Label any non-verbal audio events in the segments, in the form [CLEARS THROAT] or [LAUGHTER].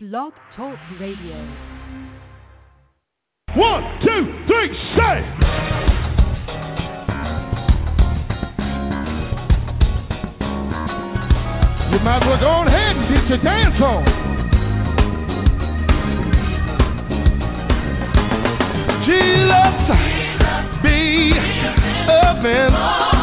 Blog Talk Radio. One, two, three, say! You might as well go ahead and get your dance on. Jesus, be a man.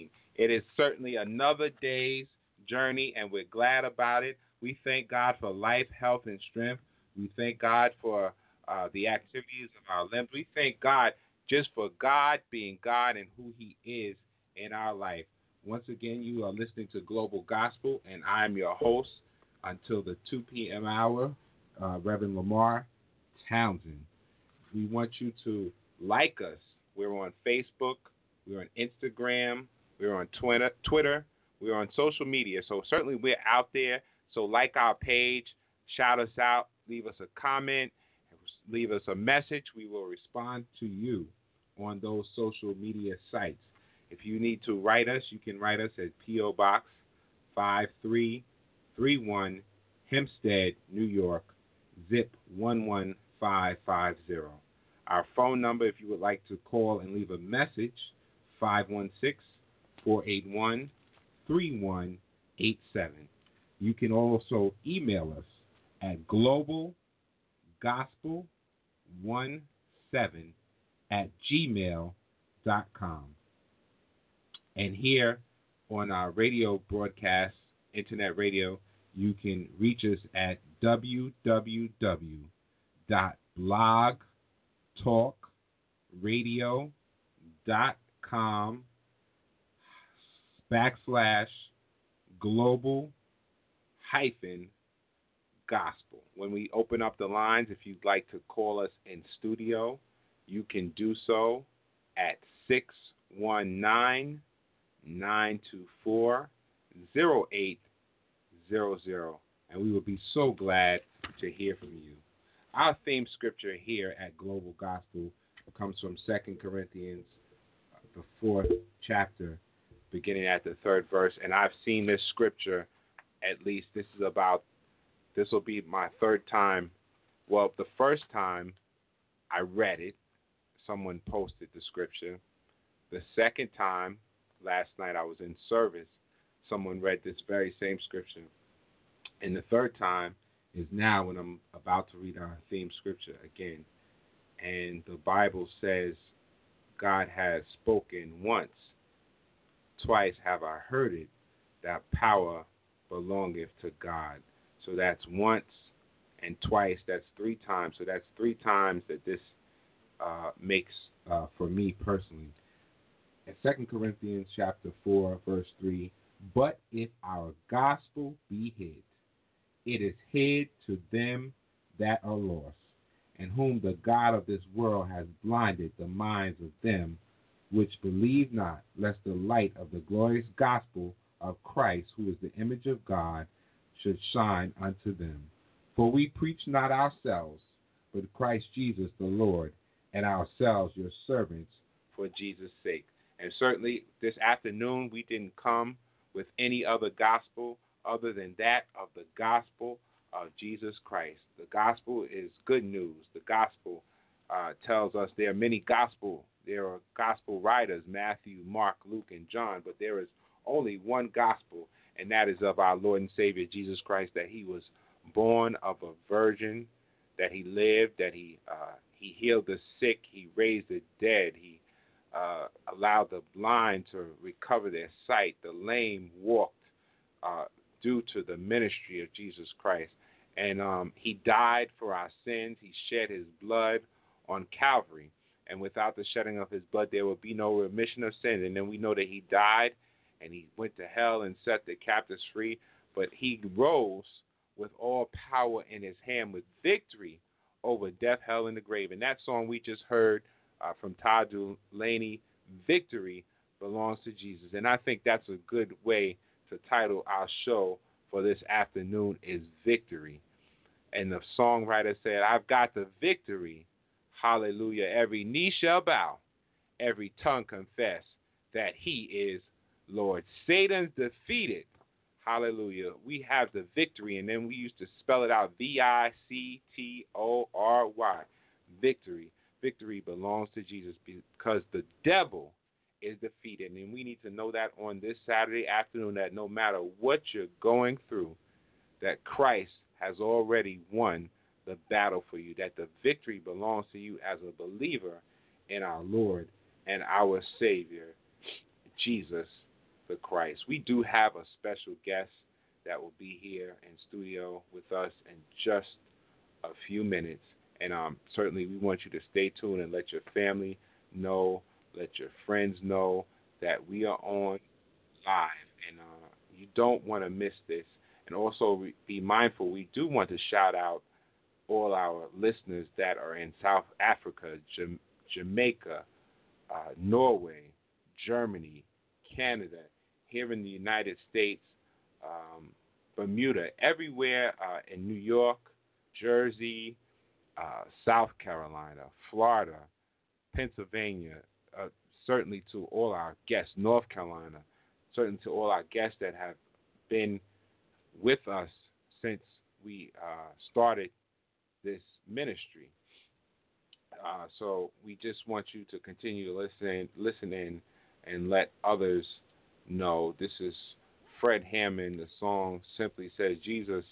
2018. It is certainly another day's journey, and we're glad about it. We thank God for life, health, and strength. We thank God for uh, the activities of our limbs. We thank God just for God being God and who He is in our life. Once again, you are listening to Global Gospel, and I'm your host, until the 2 p.m. hour, uh, Reverend Lamar Townsend. We want you to like us. We're on Facebook, we're on Instagram, we're on Twitter, Twitter, we're on social media. So certainly we're out there. So like our page, shout us out, leave us a comment, leave us a message. We will respond to you on those social media sites. If you need to write us, you can write us at P.O. Box 5331, Hempstead, New York, zip 11550. Our phone number, if you would like to call and leave a message, 516 481 3187. You can also email us at globalgospel17 at gmail.com. And here on our radio broadcast, internet radio, you can reach us at www.blogtalkradio.com backslash global hyphen gospel. When we open up the lines, if you'd like to call us in studio, you can do so at 619 924 0800. And we will be so glad to hear from you. Our theme scripture here at Global Gospel comes from 2 Corinthians, the fourth chapter, beginning at the third verse. And I've seen this scripture at least, this is about, this will be my third time. Well, the first time I read it, someone posted the scripture. The second time, last night I was in service, someone read this very same scripture. And the third time is now when I'm about to read our theme scripture again. And the Bible says, God has spoken once, twice have I heard it, that power belongeth to God. So that's once and twice, that's three times. So that's three times that this uh, makes uh, for me personally. In 2 Corinthians chapter 4, verse 3, but if our gospel be hid, it is hid to them that are lost, and whom the God of this world has blinded the minds of them which believe not, lest the light of the glorious gospel of Christ, who is the image of God, should shine unto them. For we preach not ourselves, but Christ Jesus the Lord, and ourselves your servants for Jesus' sake. And certainly this afternoon we didn't come with any other gospel other than that of the gospel of Jesus Christ. The gospel is good news. The gospel uh, tells us there are many gospel. There are gospel writers, Matthew, Mark, Luke, and John, but there is only one gospel, and that is of our Lord and Savior Jesus Christ, that he was born of a virgin, that he lived, that he uh, he healed the sick, he raised the dead, he uh, allowed the blind to recover their sight, the lame walked uh, due to the ministry of Jesus Christ. And um, he died for our sins. He shed his blood on Calvary. And without the shedding of his blood, there would be no remission of sin. And then we know that he died and he went to hell and set the captives free. But he rose with all power in his hand with victory over death, hell, and the grave. And that song we just heard uh, from Todd Dulaney, Victory Belongs to Jesus. And I think that's a good way to title our show for this afternoon is Victory. And the songwriter said, I've got the victory. Hallelujah. Every knee shall bow, every tongue confess that he is Lord. Satan's defeated. Hallelujah. We have the victory, and then we used to spell it out V I C T O R Y. Victory. Victory belongs to Jesus because the devil is defeated. And we need to know that on this Saturday afternoon that no matter what you're going through, that Christ has already won the battle for you, that the victory belongs to you as a believer in our Lord and our Savior, Jesus the Christ. We do have a special guest that will be here in studio with us in just a few minutes. And um, certainly, we want you to stay tuned and let your family know, let your friends know that we are on live. And uh, you don't want to miss this. And also be mindful, we do want to shout out all our listeners that are in South Africa, Jamaica, uh, Norway, Germany, Canada, here in the United States, um, Bermuda, everywhere uh, in New York, Jersey, uh, South Carolina, Florida, Pennsylvania, uh, certainly to all our guests, North Carolina, certainly to all our guests that have been with us since we uh, started this ministry. Uh, so we just want you to continue to listen, listen in, and let others know. This is Fred Hammond. The song simply says, "Jesus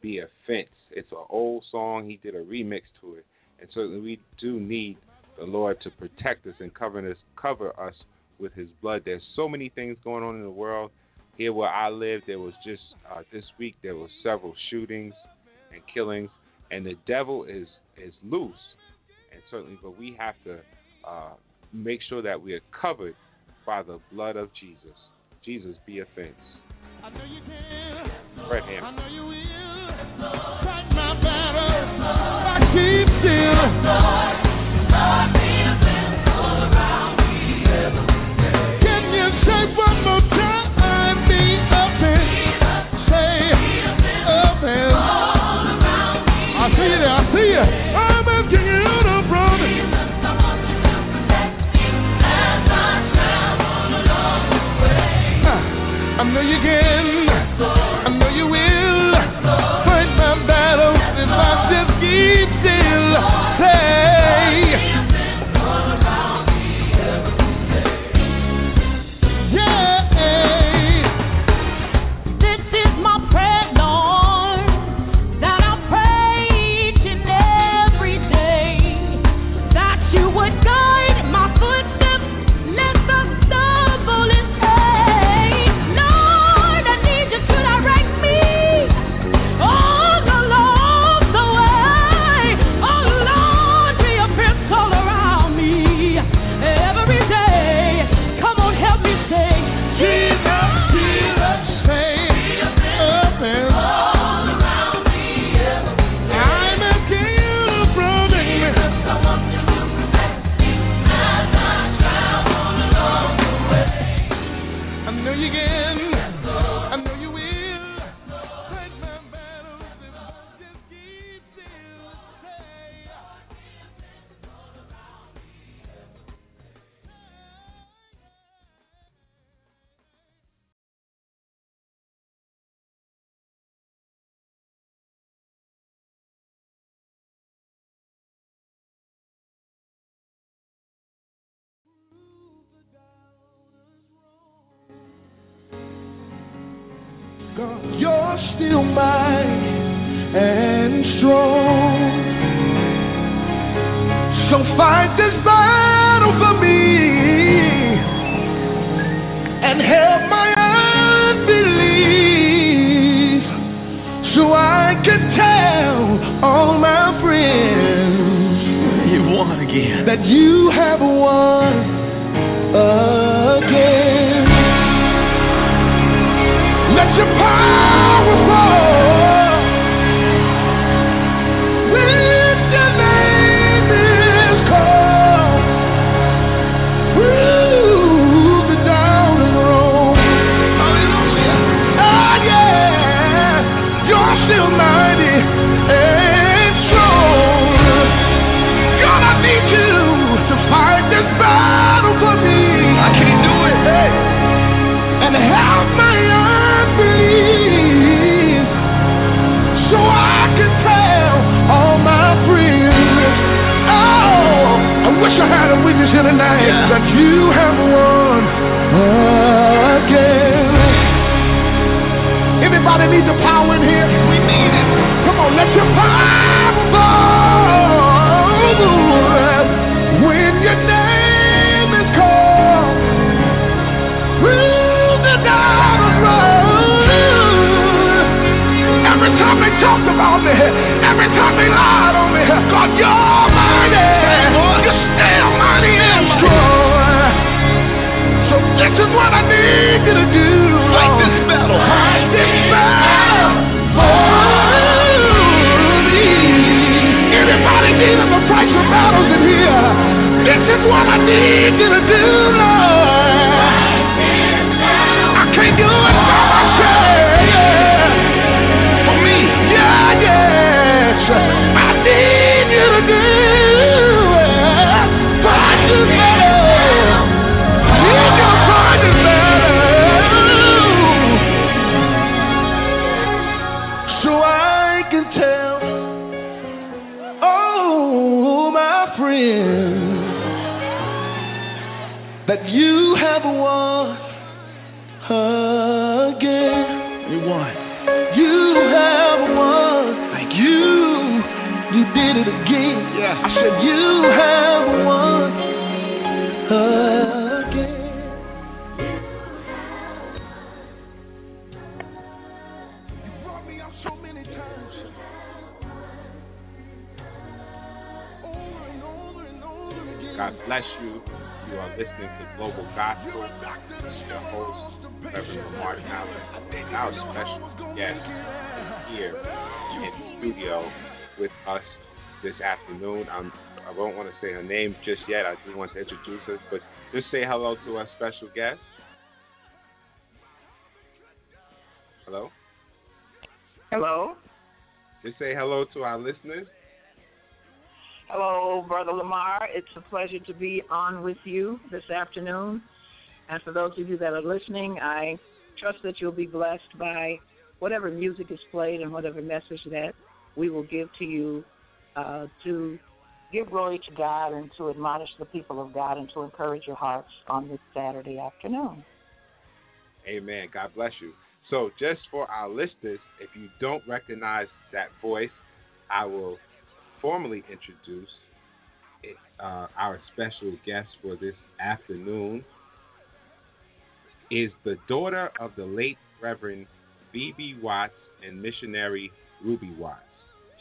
be a fence." It's an old song. He did a remix to it, and certainly we do need the Lord to protect us and cover us, cover us with His blood. There's so many things going on in the world. Here where I live, there was just uh, this week there was several shootings and killings, and the devil is is loose, and certainly, but we have to uh, make sure that we are covered by the blood of Jesus. Jesus be a fence. Fred Hammond. Fight my battle. I keep still. I know you can. had a witness here tonight yeah. that you have won again. Anybody need the power in here? We need it. Come on, let your power burn when your name is called. Through the diamond road. Every time they talked about me, every time they lied on me, God, you're mighty. So this is what I need you to do. Fight this battle. Fight this battle. for me. Anybody needing the price of battles in here? This is what I need you to do, Lord. I can't do it by myself. Afternoon. I'm, I won't want to say her name just yet. I do want to introduce her, but just say hello to our special guest. Hello? Hello. Just say hello to our listeners. Hello, Brother Lamar. It's a pleasure to be on with you this afternoon. And for those of you that are listening, I trust that you'll be blessed by whatever music is played and whatever message that we will give to you uh, to give glory to God and to admonish the people of God and to encourage your hearts on this Saturday afternoon. Amen. God bless you. So, just for our listeners, if you don't recognize that voice, I will formally introduce uh, our special guest for this afternoon. Is the daughter of the late Reverend B.B. Watts and missionary Ruby Watts.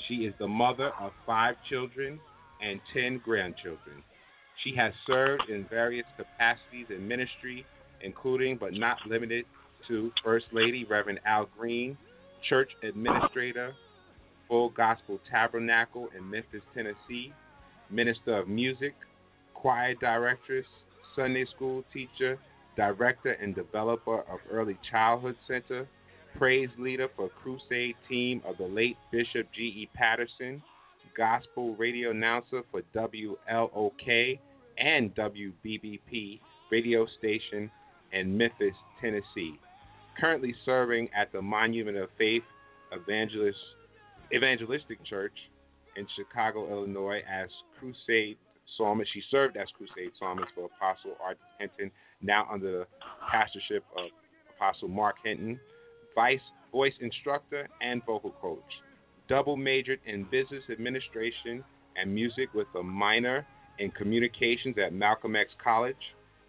She is the mother of five children and ten grandchildren. She has served in various capacities in ministry, including but not limited to First Lady Reverend Al Green, Church Administrator, Full Gospel Tabernacle in Memphis, Tennessee, Minister of Music, Choir Directress, Sunday School Teacher, Director and Developer of Early Childhood Center, Praise Leader for Crusade Team of the late Bishop G.E. Patterson, Gospel Radio Announcer for WLOK and WBBP radio station in Memphis, Tennessee. Currently serving at the Monument of Faith Evangelist, Evangelistic Church in Chicago, Illinois, as Crusade Psalmist. She served as Crusade Psalmist for Apostle Art Henton, now under the pastorship of Apostle Mark Henton, Vice Voice Instructor and Vocal Coach. Double majored in Business Administration and Music with a minor in Communications at Malcolm X College,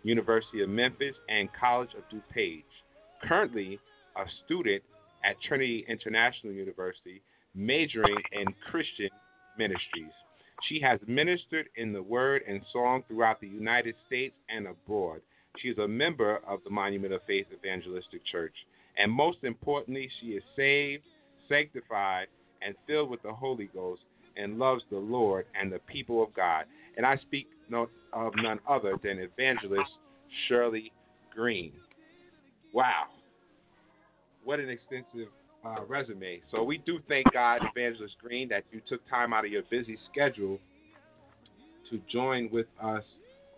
University of Memphis, and College of DuPage. Currently a student at Trinity International University, majoring in Christian ministries. She has ministered in the word and song throughout the United States and abroad. She is a member of the Monument of Faith Evangelistic Church. And most importantly, she is saved, sanctified, and filled with the Holy Ghost and loves the Lord and the people of God. And I speak of none other than evangelist Shirley Green. Wow. What an extensive uh, resume. So we do thank God, Evangelist Green, that you took time out of your busy schedule to join with us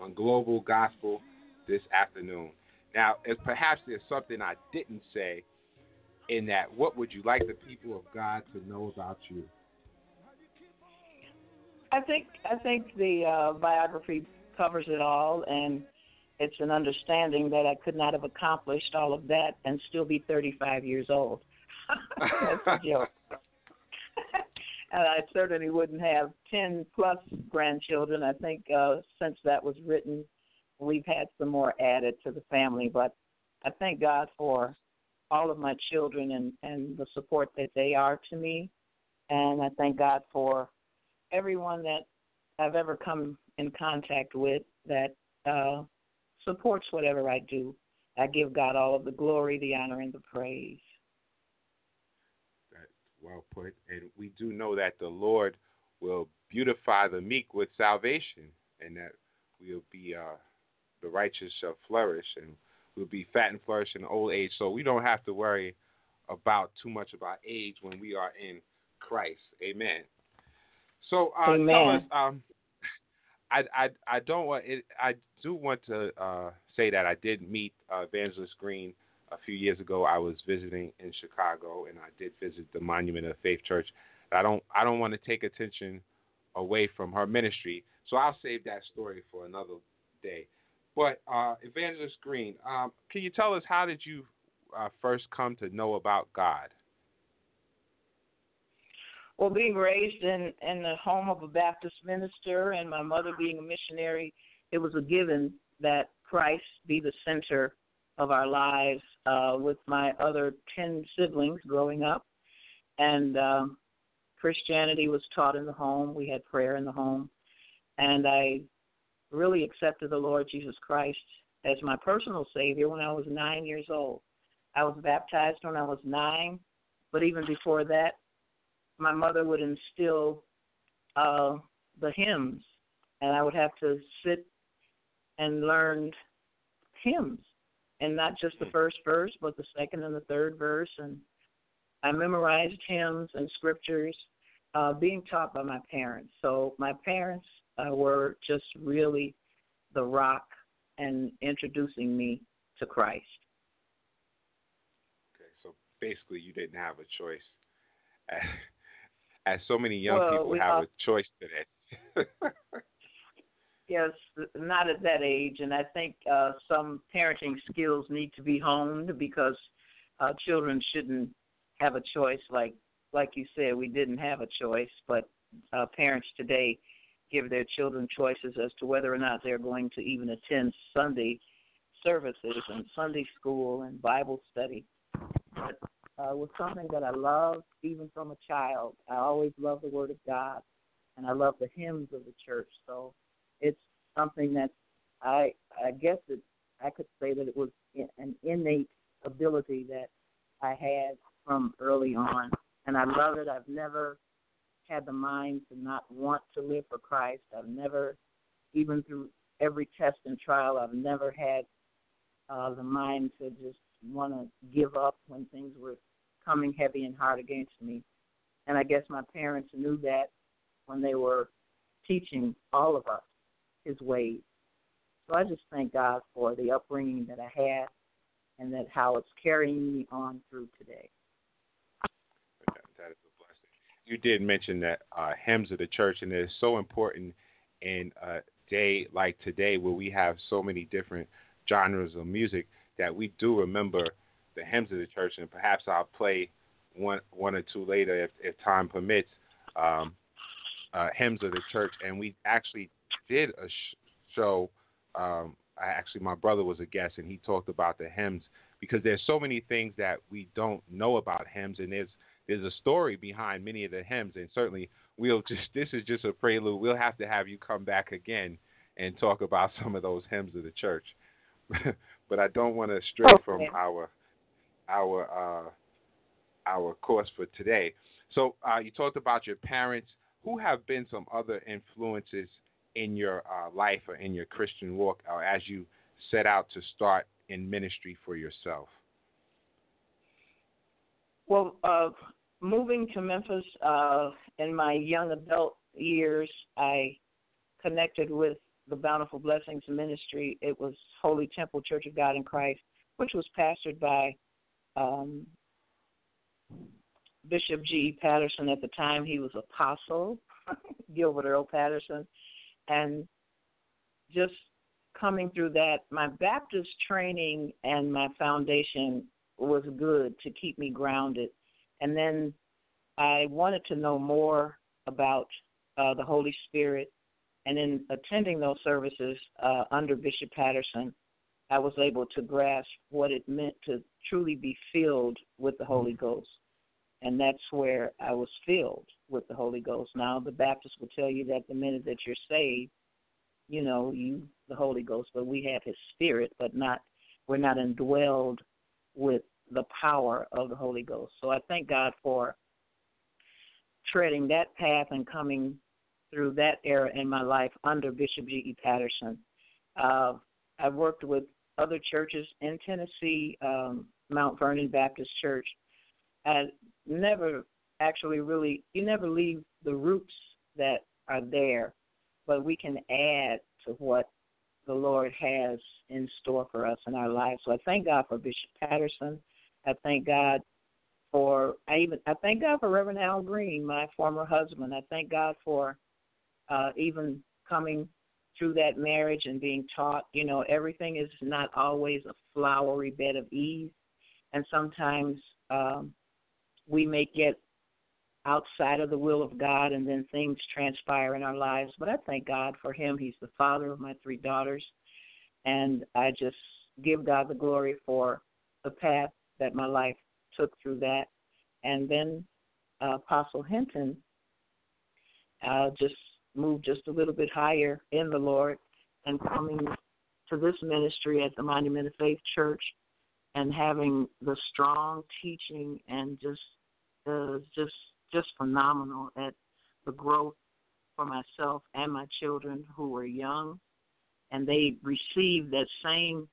on Global Gospel this afternoon. Now, if perhaps there's something I didn't say in that, what would you like the people of God to know about you? I think I think the uh, biography covers it all, and it's an understanding that I could not have accomplished all of that and still be 35 years old. [LAUGHS] That's a joke. [LAUGHS] and I certainly wouldn't have 10 plus grandchildren. I think uh, since that was written, we've had some more added to the family. But I thank God for all of my children and, and the support that they are to me. And I thank God for everyone that I've ever come in contact with that uh, supports whatever I do. I give God all of the glory, the honor, and the praise. That's well put. And we do know that the Lord will beautify the meek with salvation, and that we'll be uh, the righteous shall flourish, and we'll be fat and flourish in old age. So we don't have to worry about too much about age when we are in Christ. Amen. So uh, Amen. tell us. Um, [LAUGHS] I, I I don't want it. I do want to uh, say that I did meet uh, Evangelist Green a few years ago. I was visiting in Chicago, and I did visit the Monument of Faith Church. I don't I don't want to take attention away from her ministry, so I'll save that story for another day. But uh, Evangelist Green, um, can you tell us how did you uh, first come to know about God? Well, being raised in in the home of a Baptist minister and my mother being a missionary, it was a given that Christ be the center of our lives. Uh, with my other ten siblings growing up, and um, Christianity was taught in the home. We had prayer in the home, and I really accepted the Lord Jesus Christ as my personal Savior when I was nine years old. I was baptized when I was nine, but even before that, my mother would instill uh, the hymns, and I would have to sit and learn hymns, and not just the first verse, but the second and the third verse. And I memorized hymns and scriptures uh, being taught by my parents. So my parents uh, were just really the rock and introducing me to Christ. Okay, so basically, you didn't have a choice. As so many young Well, people have all- a choice today. [LAUGHS] Yes, not at that age, and I think uh, some parenting skills need to be honed because uh, children shouldn't have a choice. Like like you said, we didn't have a choice, but uh, parents today give their children choices as to whether or not they're going to even attend Sunday services and Sunday school and Bible study. But uh, was something that I loved even from a child. I always loved the Word of God, and I love the hymns of the church. So it's something that I I guess it I could say that it was an innate ability that I had from early on, and I love it. I've never had the mind to not want to live for Christ. I've never, even through every test and trial, I've never had uh, the mind to just want to give up when things were coming heavy and hard against me. And I guess my parents knew that when they were teaching all of us his ways. So I just thank God for the upbringing that I had and that how it's carrying me on through today. That- that is a blessing. You did mention that uh, hymns of the church, and it's so important in a day like today where we have so many different genres of music that we do remember the hymns of the church, and perhaps I'll play one one or two later if, if time permits. Um, uh, hymns of the church, and we actually did a sh- show. Um, I actually, my brother was a guest, and he talked about the hymns because there's so many things that we don't know about hymns, and there's there's a story behind many of the hymns, and certainly we'll [LAUGHS] just this is just a prelude. We'll have to have you come back again and talk about [LAUGHS] some of those hymns of the church. [LAUGHS] but I don't want to stray Okay. from our our uh, our course for today. So uh, you talked about your parents. Who have been some other influences in your uh, life or in your Christian walk, or as you set out to start in ministry for yourself? Well, uh, moving to Memphis uh, in my young adult years, I connected with the Bountiful Blessings Ministry. It was Holy Temple Church of God in Christ, which was pastored by um, Bishop G. Patterson. At the time, he was apostle, [LAUGHS] Gilbert Earl Patterson. And just coming through that, my Baptist training and my foundation was good to keep me grounded. And then I wanted to know more about uh, the Holy Spirit. And in attending those services uh, under Bishop Patterson, I was able to grasp what it meant to truly be filled with the Holy Ghost. And that's where I was filled with the Holy Ghost. Now, the Baptists will tell you that the minute that you're saved, you know, you the Holy Ghost, but we have His Spirit, but not we're not indwelled with the power of the Holy Ghost. So I thank God for treading that path and coming through that era in my life under Bishop G.E. Patterson. Uh, I've worked with other churches in Tennessee, um, Mount Vernon Baptist Church. I never actually really, you never leave the roots that are there, but we can add to what the Lord has in store for us in our lives. So I thank God for Bishop Patterson. I thank God for I even I thank God for Reverend Al Green, my former husband. I thank God for uh, even coming through that marriage and being taught, you know, everything is not always a flowery bed of ease, and sometimes um, we may get outside of the will of God, and then things transpire in our lives. But I thank God for him. He's the father of my three daughters, and I just give God the glory for the path that my life took through that. And then uh, Apostle Henton uh, just moved just a little bit higher in the Lord and coming to this ministry at the Monument of Faith Church and having the strong teaching and just uh, just just phenomenal at the growth for myself and my children who were young and they received that same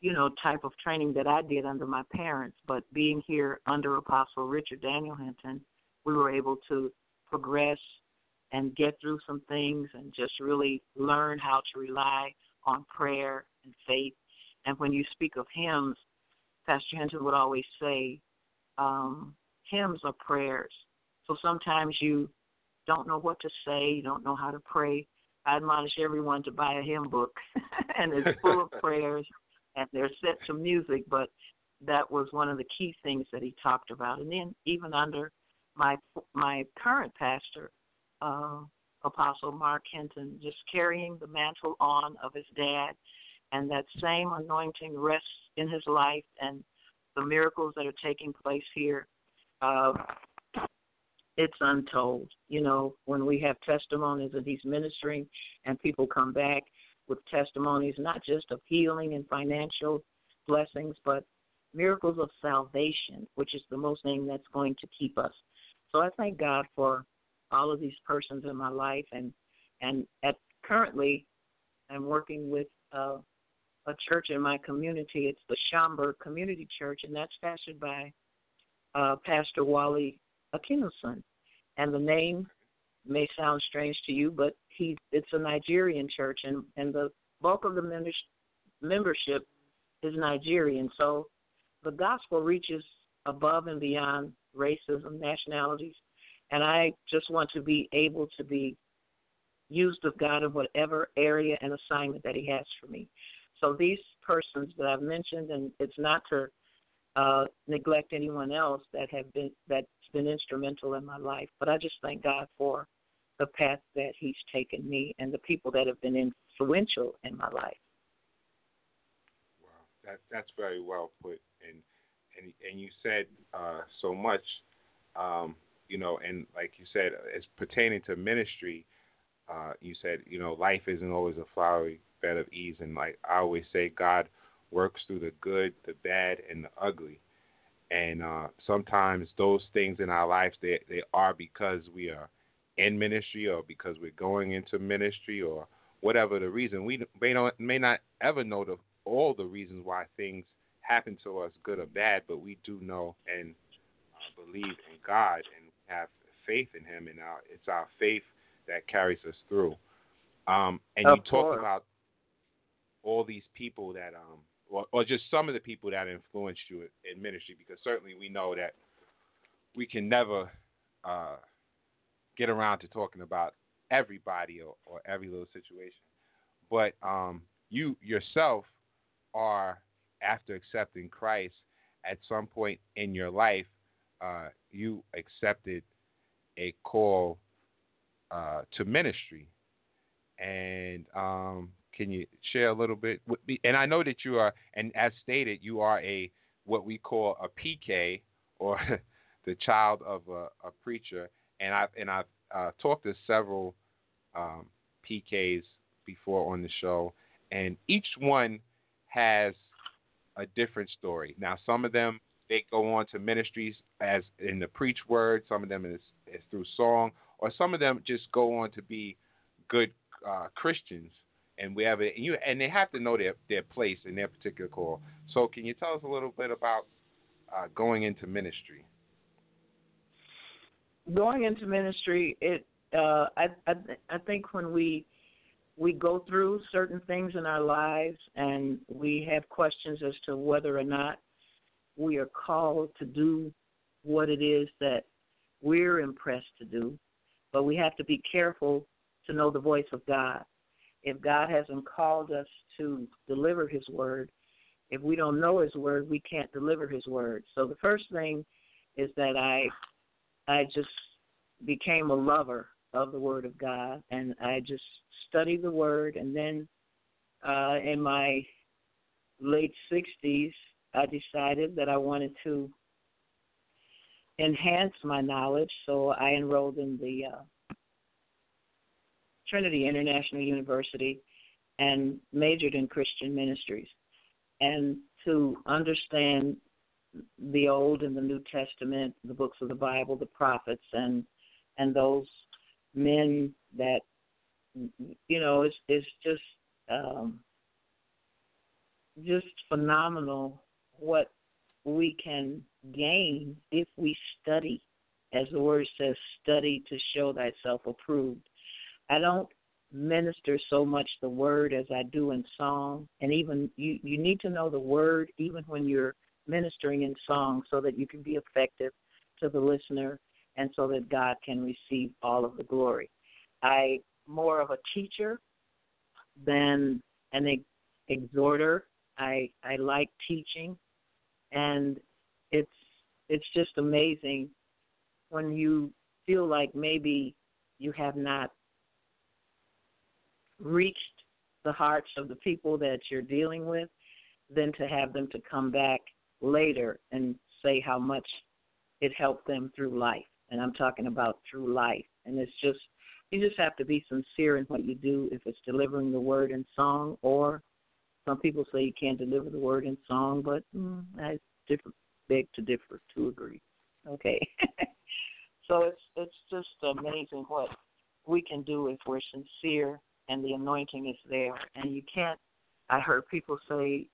you know type of training that I did under my parents but being here under apostle Richard Daniel Henton we were able to progress and get through some things and just really learn how to rely on prayer and faith. And when you speak of hymns Pastor Henton would always say um hymns are prayers. So sometimes you don't know what to say, you don't know how to pray. I admonish everyone to buy a hymn book, [LAUGHS] and it's full of [LAUGHS] prayers, and there's set to music. But that was one of the key things that he talked about. And then even under my my current pastor, uh, Apostle Mark Henton, just carrying the mantle on of his dad, and that same anointing rests in his life, and the miracles that are taking place here. Uh, it's untold. You know, when we have testimonies of he's ministering and people come back with testimonies not just of healing and financial blessings, but miracles of salvation, which is the most thing that's going to keep us. So I thank God for all of these persons in my life and and at currently I'm working with uh, a church in my community. It's the Schaumburg Community Church, and that's pastored by uh, Pastor Wally Akinelson and the name may sound strange to you, but he it's a Nigerian church, and and the bulk of the members, membership is Nigerian. So the gospel reaches above and beyond racism, nationalities, and I just want to be able to be used of God in whatever area and assignment that He has for me. So these persons that I've mentioned, and it's not to uh, neglect anyone else that have been that's been instrumental in my life. But I just thank God for the path that He's taken me and the people that have been influential in my life. Wow, that that's very well put, and and and you said uh, so much, um, you know, and like you said, as pertaining to ministry, uh, you said you know life isn't always a flowery bed of ease, and like I always say, God works through the good, the bad, and the ugly. And uh, sometimes those things in our lives they they are because we are in ministry or because we're going into ministry or whatever the reason. We may not may not ever know the, all the reasons why things happen to us, good or bad, but we do know and uh, believe in God and have faith in Him, and our, it's our faith that carries us through. Um, and of you talk course. about all these people that um, or, or just some of the people that influenced you in ministry? Because certainly we know that we can never uh, get around to talking about everybody or, or every little situation. But um, you yourself are, after accepting Christ, at some point in your life, uh, you accepted a call uh, to ministry. And um, can you share a little bit? me? And I know that you are, and as stated, you are a what we call a PK or [LAUGHS] the child of a, a preacher. And I've and I've uh, talked to several um, PKs before on the show, and each one has a different story. Now, some of them they go on to ministries as in the preach word. Some of them is, is through song, or some of them just go on to be good uh, Christians. And we have it, and you and they have to know their their place in their particular call. So, can you tell us a little bit about uh, going into ministry? Going into ministry, it uh, I, I I think when we we go through certain things in our lives and we have questions as to whether or not we are called to do what it is that we're impressed to do, but we have to be careful to know the voice of God. If God hasn't called us to deliver His word, if we don't know His word, we can't deliver His word. So the first thing is that I, I just became a lover of the Word of God, and I just studied the Word. And then, uh, in my late sixties, I decided that I wanted to enhance my knowledge, so I enrolled in the uh, Trinity International University and majored in Christian ministries. And to understand the Old and the New Testament, the books of the Bible, the prophets, and and those men that you know it's it's just um, just phenomenal what we can gain if we study, as the word says, study to show thyself approved. I don't minister so much the word as I do in song, and even you you need to know the word even when you're ministering in song, so that you can be effective to the listener, and so that God can receive all of the glory. I more of a teacher than an exhorter. I I like teaching and it's it's just amazing when you feel like maybe you have not reached the hearts of the people that you're dealing with, then to have them to come back later and say how much it helped them through life. And I'm talking about through life. And it's just you just have to be sincere in what you do if it's delivering the word in song or some people say you can't deliver the word in song, but mm, I beg to differ to agree. Okay. [LAUGHS] so it's it's just amazing what we can do if we're sincere and the anointing is there. And you can't. I heard people say,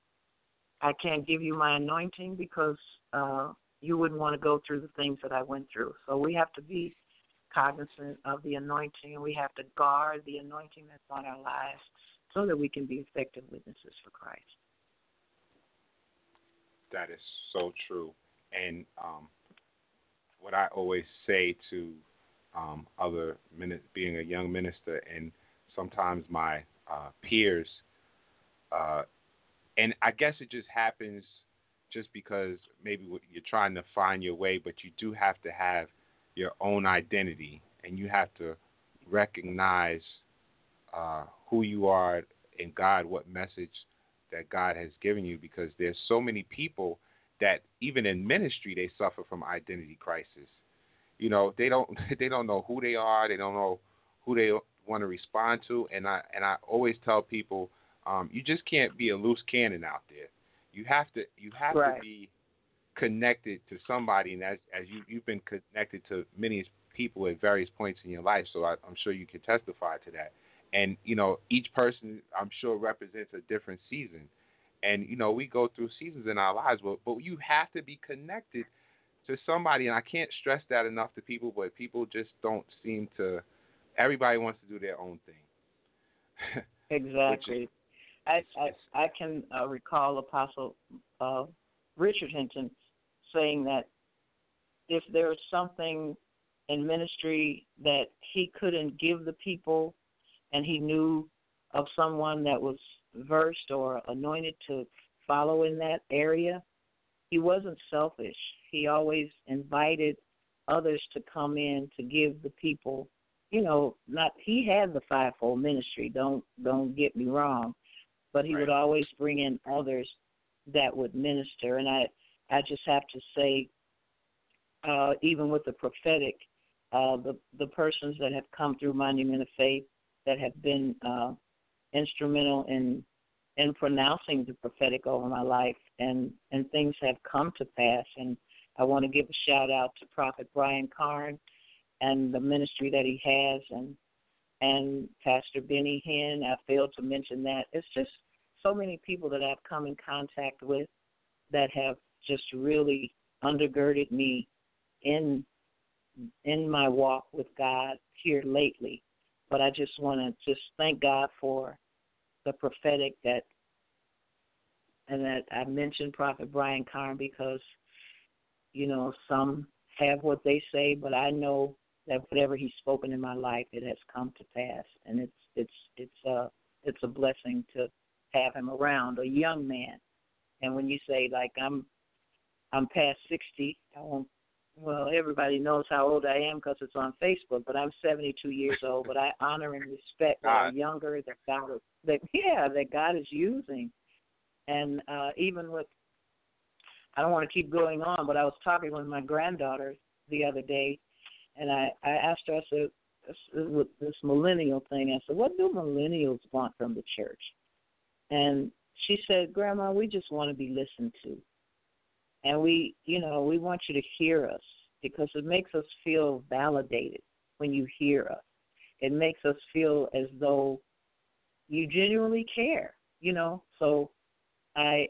"I can't give you my anointing because uh, you wouldn't want to go through the things that I went through." So we have to be cognizant of the anointing, and we have to guard the anointing that's on our lives so that we can be effective witnesses for Christ. That is so true. And um, what I always say to um, other min- being a young minister, and sometimes my uh, peers, uh, and I guess it just happens just because maybe you're trying to find your way, but you do have to have your own identity, and you have to recognize uh, who you are in God, what message that God has given you, because there's so many people that even in ministry they suffer from identity crisis. You know, they don't [LAUGHS] they don't know who they are, they don't know who they want to respond to, and I and I always tell people, um, you just can't be a loose cannon out there. You have to you have right. to be connected to somebody, and as as you you've been connected to many people at various points in your life, so I, I'm sure you can testify to that. And you know, each person I'm sure represents a different season, and you know we go through seasons in our lives, but but you have to be connected to somebody, and I can't stress that enough to people, but people just don't seem to. Everybody wants to do their own thing. [LAUGHS] exactly. I, I I can uh, recall Apostle uh, Richard Henton saying that if there was something in ministry that he couldn't give the people and he knew of someone that was versed or anointed to follow in that area, he wasn't selfish. He always invited others to come in to give the people, you know, not he had the fivefold ministry, don't don't get me wrong, but he right. would always bring in others that would minister and I I just have to say, uh, even with the prophetic, uh, the the persons that have come through Monument of Faith that have been uh, instrumental in in pronouncing the prophetic over my life, and and things have come to pass. And I want to give a shout out to Prophet Brian Carn and the ministry that he has, and and Pastor Benny Hinn. I failed to mention that. It's just so many people that I've come in contact with that have just really undergirded me in in my walk with God here lately. But I just want to just thank God for the prophetic that and that I mentioned Prophet Brian Carn because you know some have what they say, but I know that whatever he's spoken in my life, it has come to pass, and it's it's it's a it's a blessing to have him around, a young man. And when you say like I'm I'm past sixty, I won't. Well, everybody knows how old I am because it's on Facebook, but I'm 72 years old. But I honor and respect that I'm younger, that God, is, that [LAUGHS] yeah, that God is using, and uh even with, I don't want to keep going on, but I was talking with my granddaughter the other day, and I I asked her, I said, with this millennial thing, I said, what do millennials want from the church? And she said, Grandma, we just want to be listened to. And we, you know, we want you to hear us because it makes us feel validated when you hear us. It makes us feel as though you genuinely care, you know. So I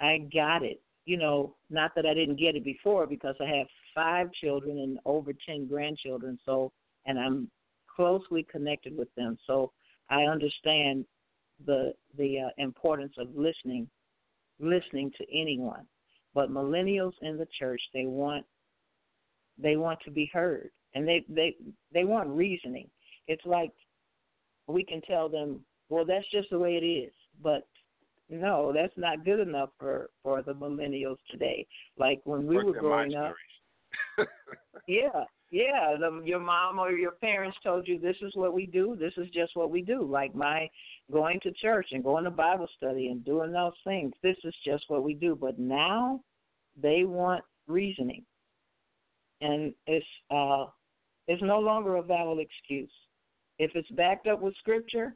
I got it. You know, not that I didn't get it before because I have five children and over 10 grandchildren, so and I'm closely connected with them. So I understand the the uh, importance of listening listening to anyone. But millennials in the church, they want they want to be heard, and they they they want reasoning. It's like we can tell them, well, that's just the way it is, but no, that's not good enough for for the millennials today. Like when we were growing up. Yeah, yeah. The, your mom or your parents told you this is what we do. This is just what we do. Like my going to church and going to Bible study and doing those things. This is just what we do. But now they want reasoning, and it's uh, it's no longer a valid excuse. If it's backed up with scripture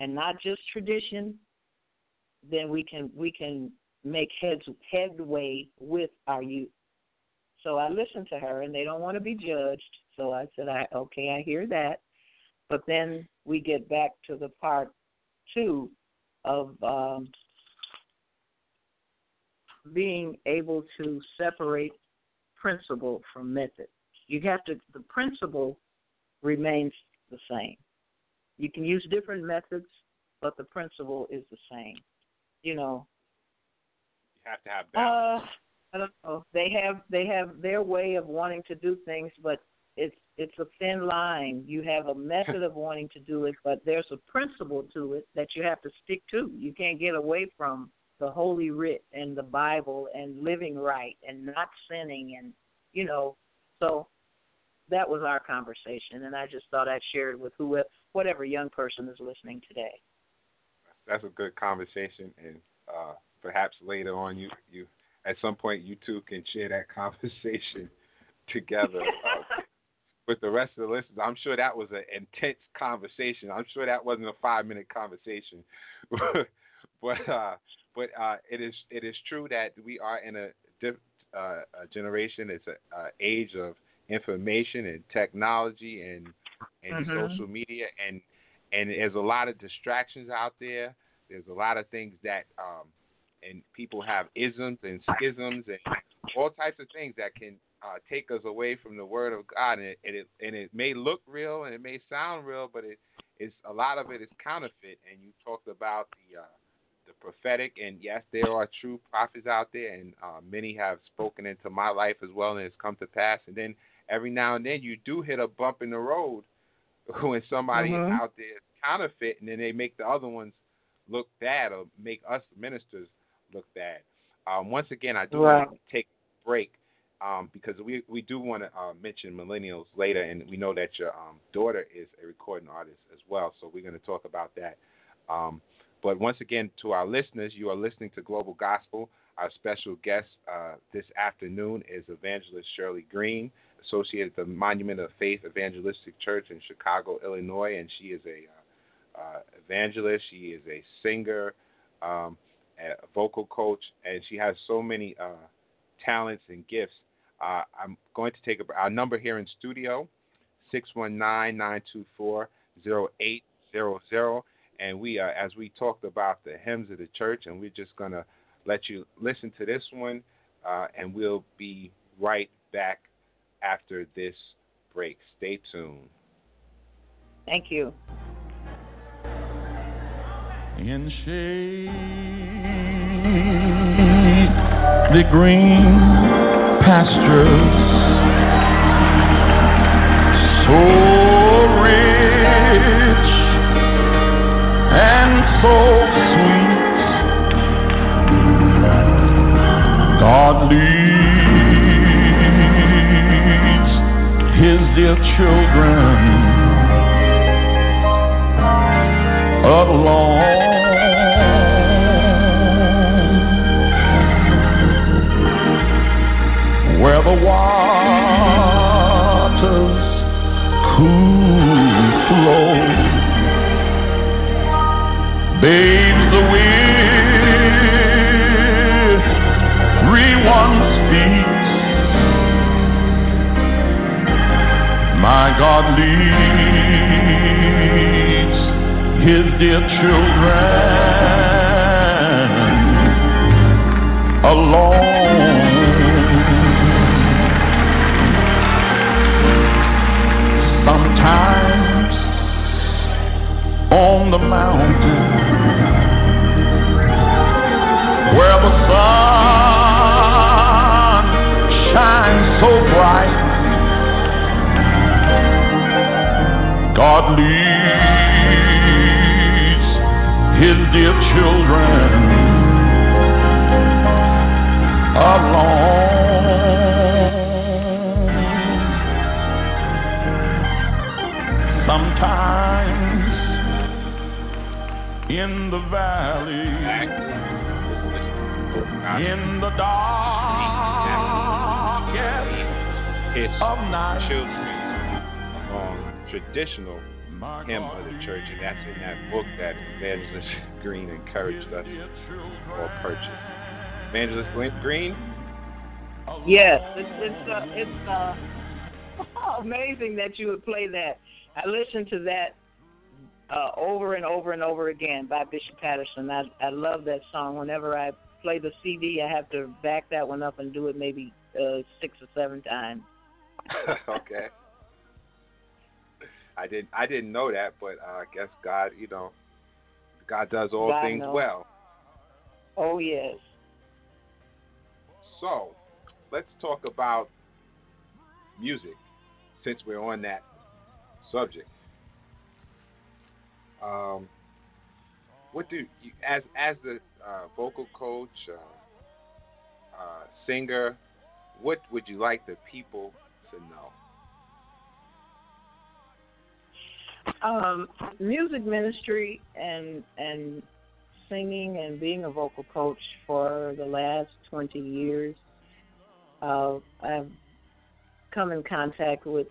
and not just tradition, then we can we can make heads headway with our youth. So I listened to her, and they don't want to be judged. So I said, "I okay, I hear that." But then we get back to the part two of um, being able to separate principle from method. You have to. The principle remains the same. You can use different methods, but the principle is the same. You know. You have to have balance. Uh, I don't know. They have they have their way of wanting to do things, but it's it's a thin line. You have a method of wanting to do it, but there's a principle to it that you have to stick to. You can't get away from the Holy Writ and the Bible and living right and not sinning and you know. So that was our conversation, and I just thought I'd share it with whoever, whatever young person is listening today. That's a good conversation, and uh, perhaps later on, you you at some point you two can share that [LAUGHS] conversation together. Uh, with the rest of the listeners. I'm sure that was an intense conversation. I'm sure that wasn't a five minute conversation, [LAUGHS] but uh, but uh, it is it is true that we are in a, uh, a generation. It's an age of information and technology and and mm-hmm. social media and and there's a lot of distractions out there. There's a lot of things that um, and people have isms and schisms and all types of things that can uh, take us away from the Word of God, and it, and it and it may look real and it may sound real, but it is a lot of it is counterfeit. And you talked about the uh, the prophetic, and yes, there are true prophets out there, and uh, many have spoken into my life as well, and it's come to pass. And then every now and then you do hit a bump in the road [LAUGHS] when somebody mm-hmm. out there is counterfeit, and then they make the other ones look bad or make us ministers look bad. Um, once again, I do right. want to take a break um, because we we do want to uh, mention millennials later, and we know that your um, daughter is a recording artist as well. So we're going to talk about that. Um, but once again, to our listeners, you are listening to Global Gospel. Our special guest uh, this afternoon is Evangelist Shirley Green, associated at the Monument of Faith Evangelistic Church in Chicago, Illinois, and she is a uh, uh, evangelist. She is a singer, um, a vocal coach, and she has so many uh, talents and gifts. Uh, I'm going to take a, our number here in studio, 619-924-0800. And we, uh, as we talked about the hymns of the church, and we're just going to let you listen to this one, uh, and we'll be right back after this break. Stay tuned. Thank you. In shade, the green pastures, so rich and so sweet. God leads His dear children alone where the waters cool flow bathes the weary one's feet my God leads his dear children alone. Sometimes on the mountain where the sun shines so bright, God leads his dear children alone. In the valley, in the darkest His of night, children on traditional hymn God of the church, and that's in that book that Evangelist Green encouraged us all purchase. Evangelist Glen- Green, Yes, it's it's uh, it's uh, [LAUGHS] amazing that you would play that. I listened to that uh, over and over and over again by Bishop Patterson. I I love that song. Whenever I play the CD, I have to back that one up and do it maybe uh, six or seven times. [LAUGHS] okay. I didn't I didn't know that, but uh, I guess God, you know, God does all God things knows. well. Oh yes. So, let's talk about music since we're on that subject. Um, what do you, as as the uh, vocal coach, uh, uh, singer, what would you like the people to know? Um, music ministry and and singing and being a vocal coach for the last 20 years. Uh, I've come in contact with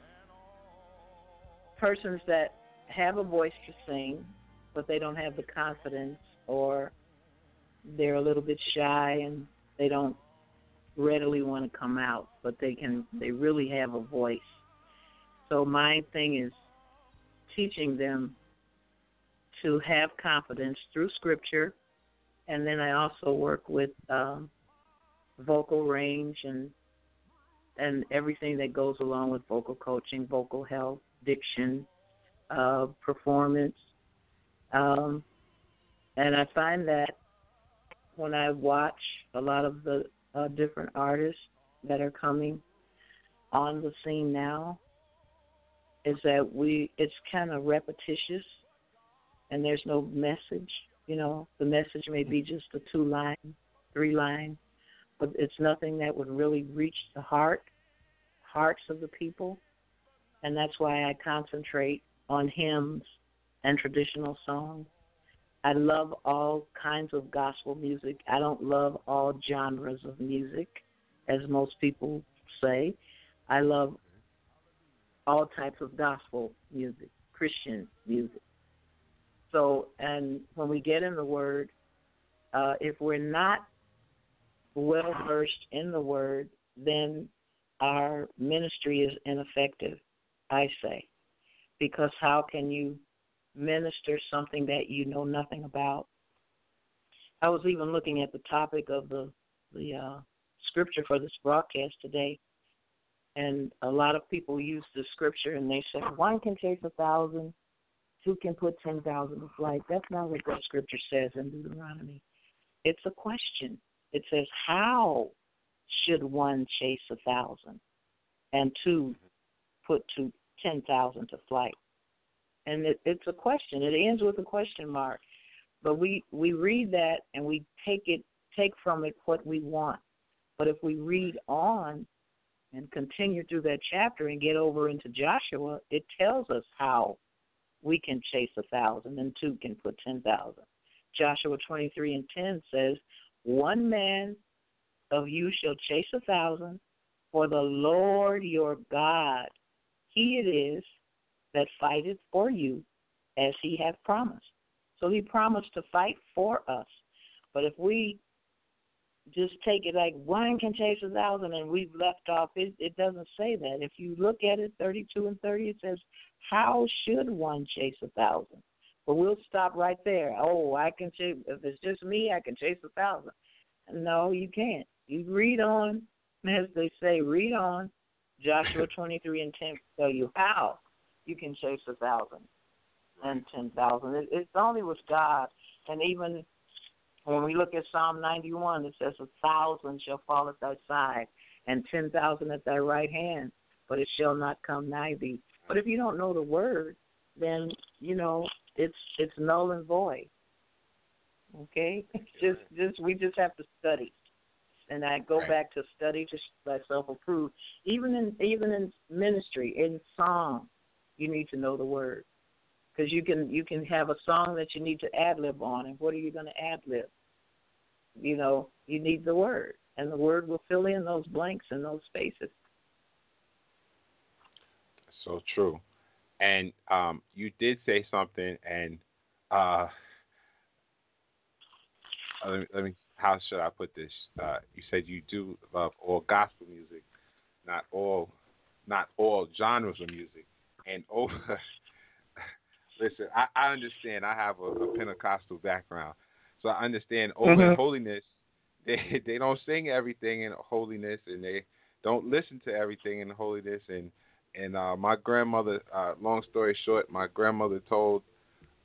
persons that have a voice to sing, but they don't have the confidence or they're a little bit shy and they don't readily want to come out, but they can they really have a voice. So my thing is teaching them to have confidence through scripture and then I also work with um, vocal range and and everything that goes along with vocal coaching, vocal health, diction, performance. Um, and I find that when I watch a lot of the uh, different artists that are coming on the scene now, is that we it's kind of repetitious, and there's no message. You know, the message may be just a two line, three line, but it's nothing that would really reach the heart, hearts of the people, and that's why I concentrate on hymns and traditional songs. I love all kinds of gospel music. I don't love all genres of music, as most people say. I love all types of gospel music, Christian music. So, and when we get in the Word, uh, if we're not well versed in the word, then our ministry is ineffective, I say. Because how can you minister something that you know nothing about? I was even looking at the topic of the the uh, scripture for this broadcast today, and a lot of people use the scripture and they say one can chase a thousand, two can put ten thousand to flight. That's not what that scripture says in Deuteronomy. It's a question. It says how should one chase a thousand, and two put to ten thousand to flight. And it, it's a question. It ends with a question mark. But we we read that and we take it take from it what we want. But if we read on and continue through that chapter and get over into Joshua, it tells us how we can chase a thousand and two can put ten thousand. Joshua twenty three and ten says, One man of you shall chase a thousand, for the Lord your God, he it is that fighteth for you, as he hath promised. So he promised to fight for us. But if we just take it like one can chase a thousand and we've left off, it, it doesn't say that. If you look at it, 32 and 30, it says, How should one chase a thousand? But we'll stop right there. Oh, I can chase, if it's just me, I can chase a thousand. No, you can't. You read on, as they say, read on. Joshua 23 and 10 tell you how you can chase a thousand and ten thousand. It, it's only with God. And even when we look at Psalm 91, it says, A thousand shall fall at thy side, and ten thousand at thy right hand, but it shall not come nigh thee. But if you don't know the word, then you know it's it's null and void. Okay, [LAUGHS] just just we just have to study and I go right. back to study to thyself approved. Even in even in ministry, in song, you need to know the word because you can you can have a song that you need to ad lib on, and what are you going to ad lib? You know, you need the word, and the word will fill in those blanks and those spaces. So true, and um, you did say something, and uh, let me, let me how should I put this? Uh, you said you do love all gospel music, not all, not all genres of music, and over. [LAUGHS] listen, I, I understand. I have a, a Pentecostal background, so I understand over mm-hmm. holiness. [LAUGHS] They they don't sing everything in holiness, and they don't listen to everything in holiness. And and uh, my grandmother, uh, long story short, my grandmother told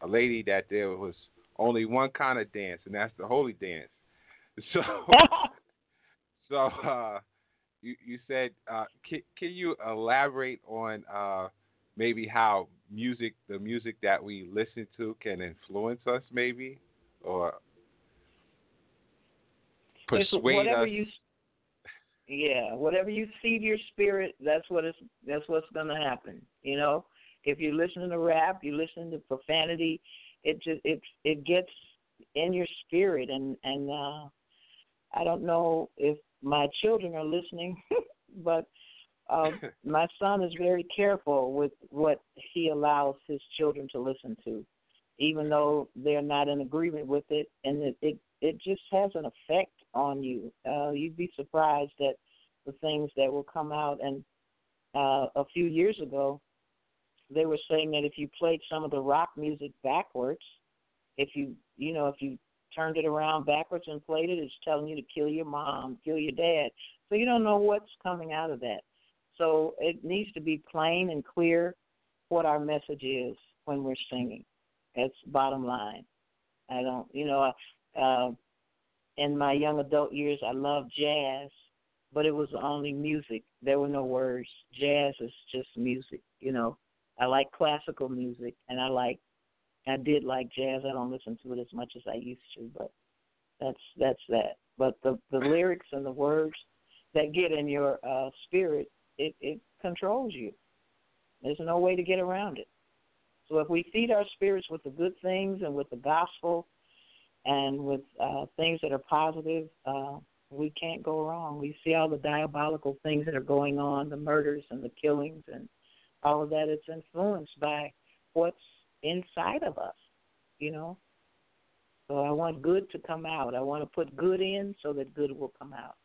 a lady that there was only one kind of dance, and that's the holy dance. [LAUGHS] So, [LAUGHS] so uh, you you said, uh, can, can you elaborate on uh, maybe how music, the music that we listen to, can influence us, maybe, or persuade whatever us? You, yeah, whatever you feed your spirit, that's what is that's what's going to happen. You know, if you're listening to rap, you listen to profanity, it just it it gets in your spirit, and and uh, I don't know if my children are listening, [LAUGHS] but uh, [LAUGHS] my son is very careful with what he allows his children to listen to, even though they're not in agreement with it, and it it, it just has an effect on you. Uh, you'd be surprised at the things that will come out. And uh, a few years ago, they were saying that if you played some of the rock music backwards, if you you know if you turned it around backwards and played it, it's telling you to kill your mom, kill your dad. So you don't know what's coming out of that. So it needs to be plain and clear what our message is when we're singing. That's bottom line. I don't, you know, uh, in my young adult years, I loved jazz, but it was only music. There were no words. Jazz is just music, you know. I like classical music, and I like I did like jazz. I don't listen to it as much as I used to, but that's that's that. But the the lyrics and the words that get in your uh spirit, it it controls you. There's no way to get around it. So if we feed our spirits with the good things and with the gospel and with uh things that are positive, uh we can't go wrong. We see all the diabolical things that are going on, the murders and the killings and all of that. It's influenced by what's inside of us, you know. So I want good to come out. I want to put good in so that good will come out.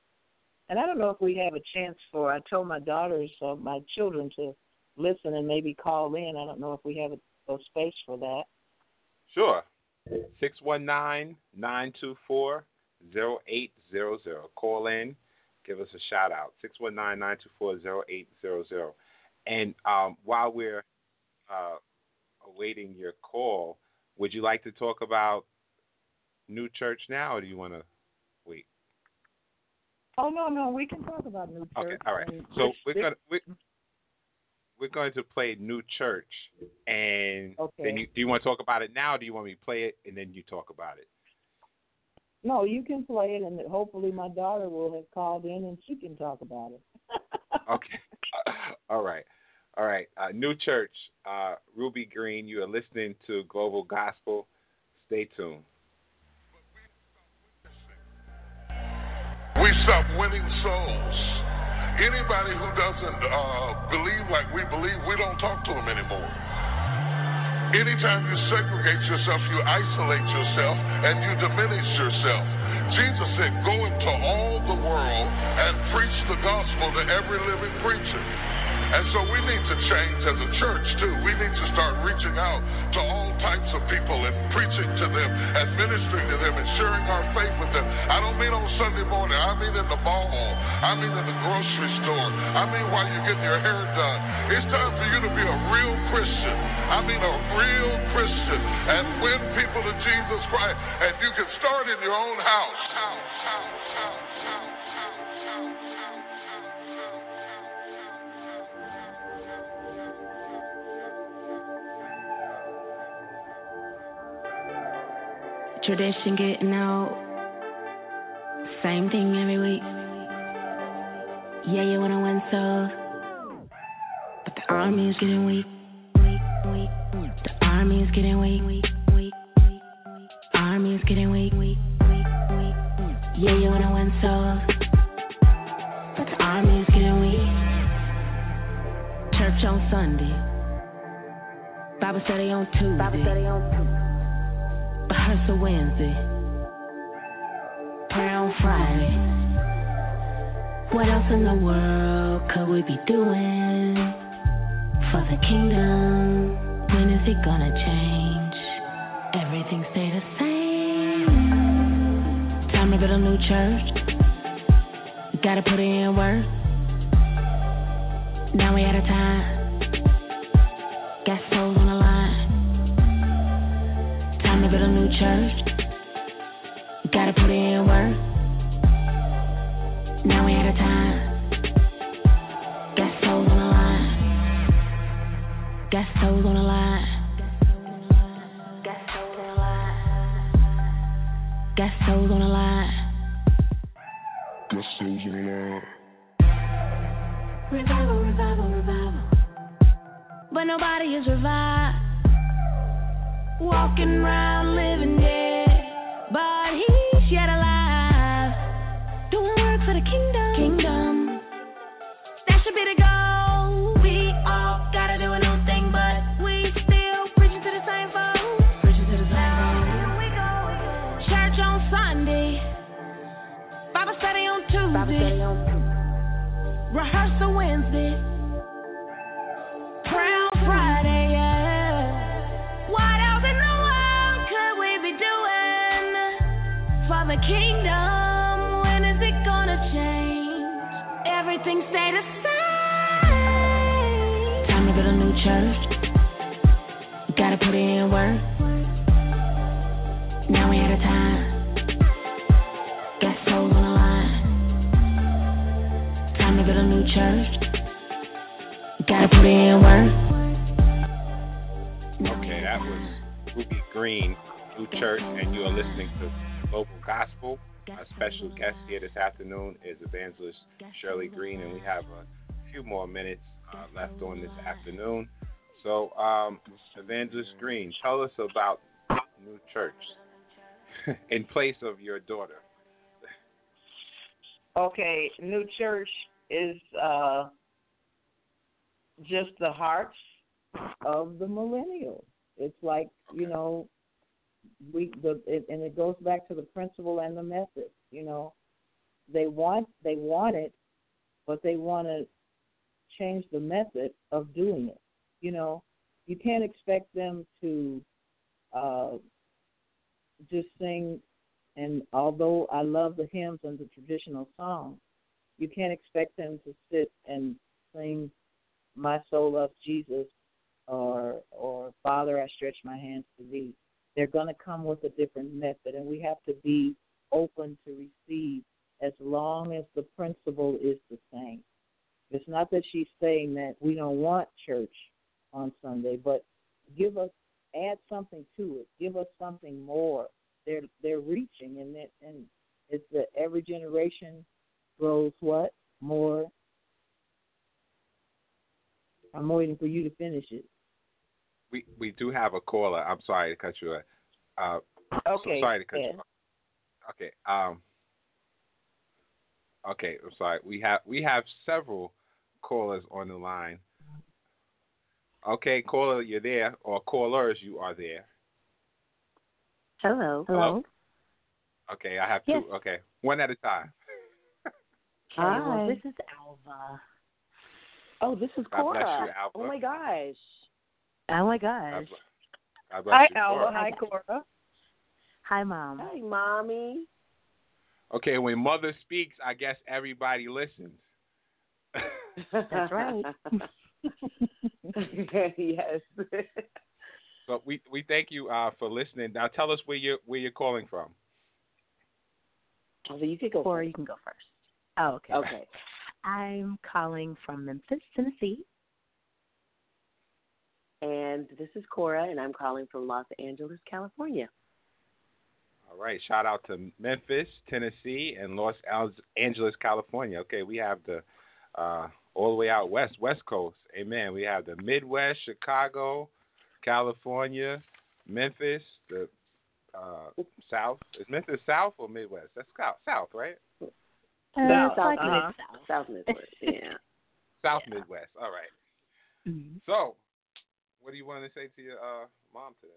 And I don't know if we have a chance for. I told my daughters, uh, my children, to listen and maybe call in. I don't know if we have a, a space for that. Sure. 619 924 0800. Call in, give us a shout out. 619 924 0800. And um, while we're uh, awaiting your call, would you like to talk about New Church now, or do you want to wait? Oh no, no, we can talk about New Church. Okay, all right. So we're gonna we're, we're going to play New Church, and okay. then you, do you want to talk about it now? Or do you want me to play it and then you talk about it? No, you can play it, and hopefully my daughter will have called in and she can talk about it. [LAUGHS] okay. [LAUGHS] All right. All right. Uh, New Church, uh, Ruby Green, you are listening to Global Gospel. Stay tuned. We stop winning souls. Anybody who doesn't uh, believe like we believe, we don't talk to them anymore. Anytime you segregate yourself, you isolate yourself and you diminish yourself. Jesus said, Go into all the world and preach the gospel to every living creature. And so we need to change as a church too. We need to start reaching out to all types of people and preaching to them and ministering to them and sharing our faith with them. I don't mean on Sunday morning. I mean in the mall. I mean in the grocery store. I mean while you're getting your hair done. It's time for you to be a real Christian. I mean a real Christian and win people to Jesus Christ. And you can start in your own house. house, house, house Tradition getting out. Same thing every week. Yeah, you wanna win souls. But the army is getting weak. The army is getting weak. Army is getting weak. Yeah, you wanna win souls. But the army is getting weak. Church on Sunday. Bible study on Tuesday. Bible study on Tuesday rehearsal Wednesday, on Friday. What else in the world could we be doing for the kingdom? When is it gonna change? Everything stay the same. Time to build a new church. Gotta put in work. Now we out of time. Build a new church. Gotta put it in work. Now we out of time. Got souls on the line. Got souls on the line. Got souls on the line. Got souls on the line. Got souls on the line. Revival, revival, revival. But nobody is revived. Walking around living dead, but he's yet alive. Doing work for the kingdom. Kingdom. That should be the goal. We all gotta do a new thing, but we still preaching to the same folks. Preaching to the same folks. Here we go. Church on Sunday. Bible study on Tuesday. Bible study on Tuesday. Rehearsal Wednesday. Kingdom. When is it gonna change? Everything stay the same. Time to build a new church. Gotta put in work. Now we out of time. Got souls on the line. Time to build a new church. Gotta put in work. Okay, that was Ruby Green, New Church, and you are listening to Global Gospel. Our special guest here this afternoon is Evangelist Shirley Green, and we have a few more minutes uh, left on this afternoon. So, um, Evangelist Green, tell us about New Church [LAUGHS] in place of your daughter. Okay, New Church is uh, just the hearts of the millennials. It's like, you know, we the it, and it goes back to the principle and the method. You know, they want they want it, but they want to change the method of doing it. You know, you can't expect them to uh, just sing. And although I love the hymns and the traditional songs, you can't expect them to sit and sing "My Soul Loves Jesus" or or "Father, I Stretch My Hands to Thee." They're going to come with a different method, and we have to be open to receive as long as the principle is the same. It's not that she's saying that we don't want church on Sunday, but give us add something to it. Give us something more. They're they're reaching, and it and it's that every generation grows what more. I'm waiting for you to finish it. We we do have a caller. I'm sorry to cut you. Uh, okay. Sorry to cut yeah. you. off. Okay. Um. Okay. I'm sorry. We have we have several callers on the line. Okay, caller, you're there, or callers, you are there. Hello. Hello. Okay, I have Yes. two. Okay, one at a time. Okay, [LAUGHS] Hi. well, this is Alva. Oh, this is God bless Cora. you, Alva. Oh my gosh. Oh my God gosh. bless, God bless Hi, you, Cora. Hi, Cora. Hi, Mom. Hi, mommy. Okay, when mother speaks, I guess everybody listens. That's right. [LAUGHS] yes. so we we thank you uh, for listening. Now tell us where you where you're calling from. so you could go. Or first. you can go first. Oh, okay. Okay. I'm calling from Memphis, Tennessee. And this is Cora, and I'm calling from Los Angeles, California. All right, shout out to Memphis, Tennessee, and Los Angeles, California. Okay, we have the uh, all the way out west, West Coast. Amen. We have the Midwest, Chicago, California, Memphis, the uh, South. Is Memphis South or Midwest? That's South, South, right? Uh, South, it's like uh-huh. mid-south. South Midwest. Yeah. [LAUGHS] South Yeah. Midwest. All right. Mhm. So, what do you want to say to your uh, mom today,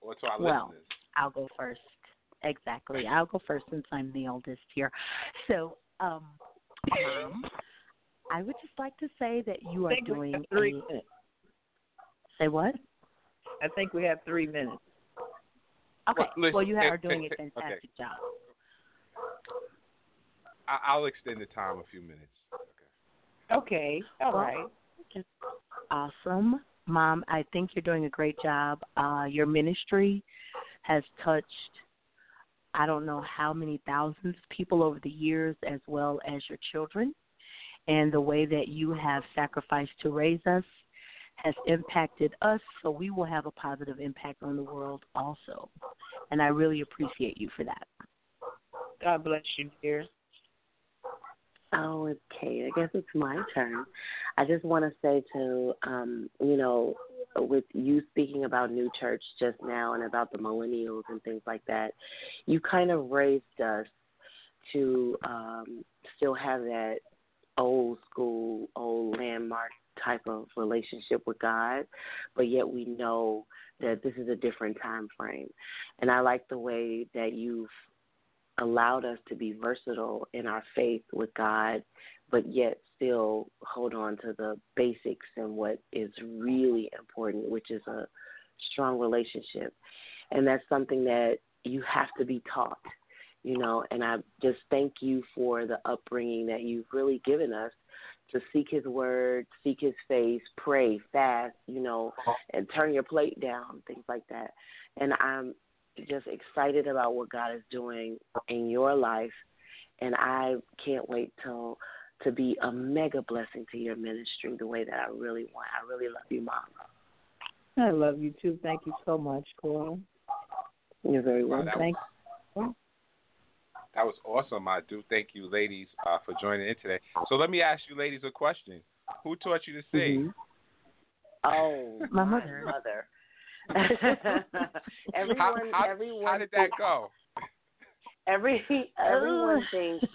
or to our Well, listeners? I'll go first. Exactly. I'll go first since I'm the oldest here. So, um, Mom, I would just like to say that you are doing three a, minutes. say what? I think we have three minutes. Okay. Well, listen, well, you are doing it- a okay. fantastic job. I- I'll extend the time a few minutes. Okay. Okay. All Well, right. Awesome. Mom, I think you're doing a great job. Uh, your ministry has touched, I don't know how many thousands of people over the years, as well as your children. And the way that you have sacrificed to raise us has impacted us, so we will have a positive impact on the world also. And I really appreciate you for that. God bless you, dear. Oh, okay. I guess it's my turn. I just want to say to, um, you know, with you speaking about New Church just now and about the millennials and things like that, you kind of raised us to um, still have that old school, old landmark type of relationship with God, but yet we know that this is a different time frame. And I like the way that you've allowed us to be versatile in our faith with God, but yet still hold on to the basics and what is really important, which is a strong relationship. And that's something that you have to be taught, you know. And I just thank you for the upbringing that you've really given us to seek His Word, seek His face, pray, fast, you know, and turn your plate down, things like that. And I'm just excited about what God is doing in your life, and I can't wait till to be a mega blessing to your ministry the way that I really want. I really love you, Mom. I love you too. Thank you so much, Cora. You're very welcome. that, Thank that was awesome. I do thank you, ladies, uh, for joining in today. So let me ask you, ladies, a question. Who taught you to sing? Mhm. Oh, My my mother. mother. [LAUGHS] How, everyone, how, everyone, how did that go? [LAUGHS] Every everyone [LAUGHS] thinks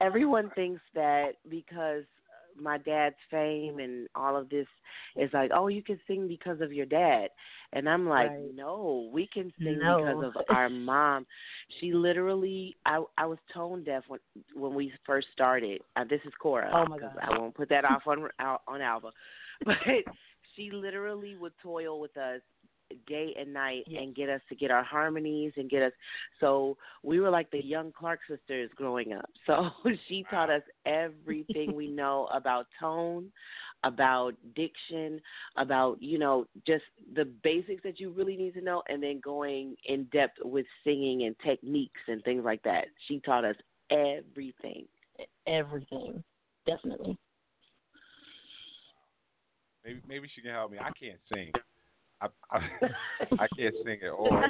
everyone thinks that because my dad's fame and all of this is like, oh, you can sing because of your dad, and I'm like, Right. no, we can sing No. because of our mom. She literally, I I was tone deaf when when we first started. Uh, this is Cora. Oh, my God. I won't put that off on on Alva, but she literally would toil with us day and night Yes. and get us to get our harmonies and get us so we were like the young Clark sisters growing up. [LAUGHS] So she taught us everything we [LAUGHS] know about tone, about diction, about, you know, just the basics that you really need to know and then going in depth with singing and techniques and things like that. She taught us everything. Everything, definitely. Maybe maybe she can help me. I can't sing. I I, [LAUGHS] I can't sing at all.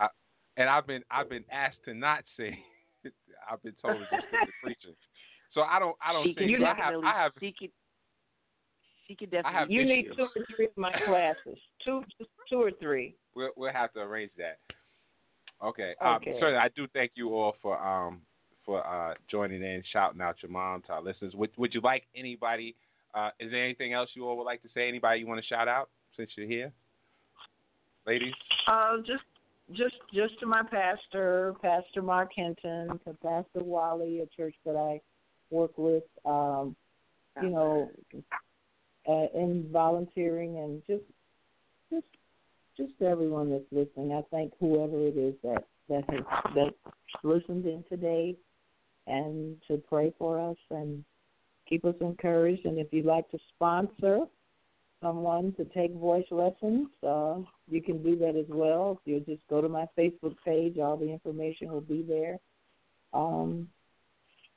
I, and I've been I've been asked to not sing. [LAUGHS] I've been told to just preaching. So I don't I don't she sing. I have I have she could she could definitely You need two or three of my classes. Two, two or three. we'll we'll have to arrange that. Okay. Um, Okay. certainly, I do thank you all for um for uh joining in, shouting out your mom to our listeners. Would Would you like anybody? Uh, is there anything else you all would like to say? Anybody you want to shout out since you're here, ladies? Uh, just, just, just to my pastor, Pastor Mark Henton, to Pastor Wally, a church that I work with. Um, you know, uh, in volunteering and just, just, just everyone that's listening. I thank whoever it is that that has that listened in today, and to pray for us and keep us encouraged. And if you'd like to sponsor someone to take voice lessons, uh, you can do that as well. You just go to my Facebook page; all the information will be there. Um,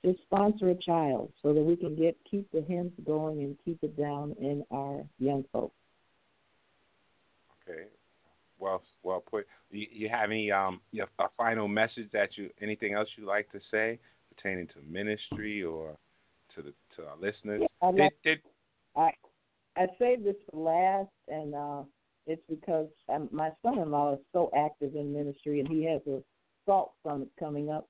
just sponsor a child so that we can get keep the hymns going and keep it down in our young folks. Okay. Well, well put. You, you have any um you have a final message that you anything else you'd like to say pertaining to ministry or to the to our listeners? I'd Did, like- did I I saved this for last, and uh, it's because um, my son-in-law is so active in ministry, and he has a salt summit coming up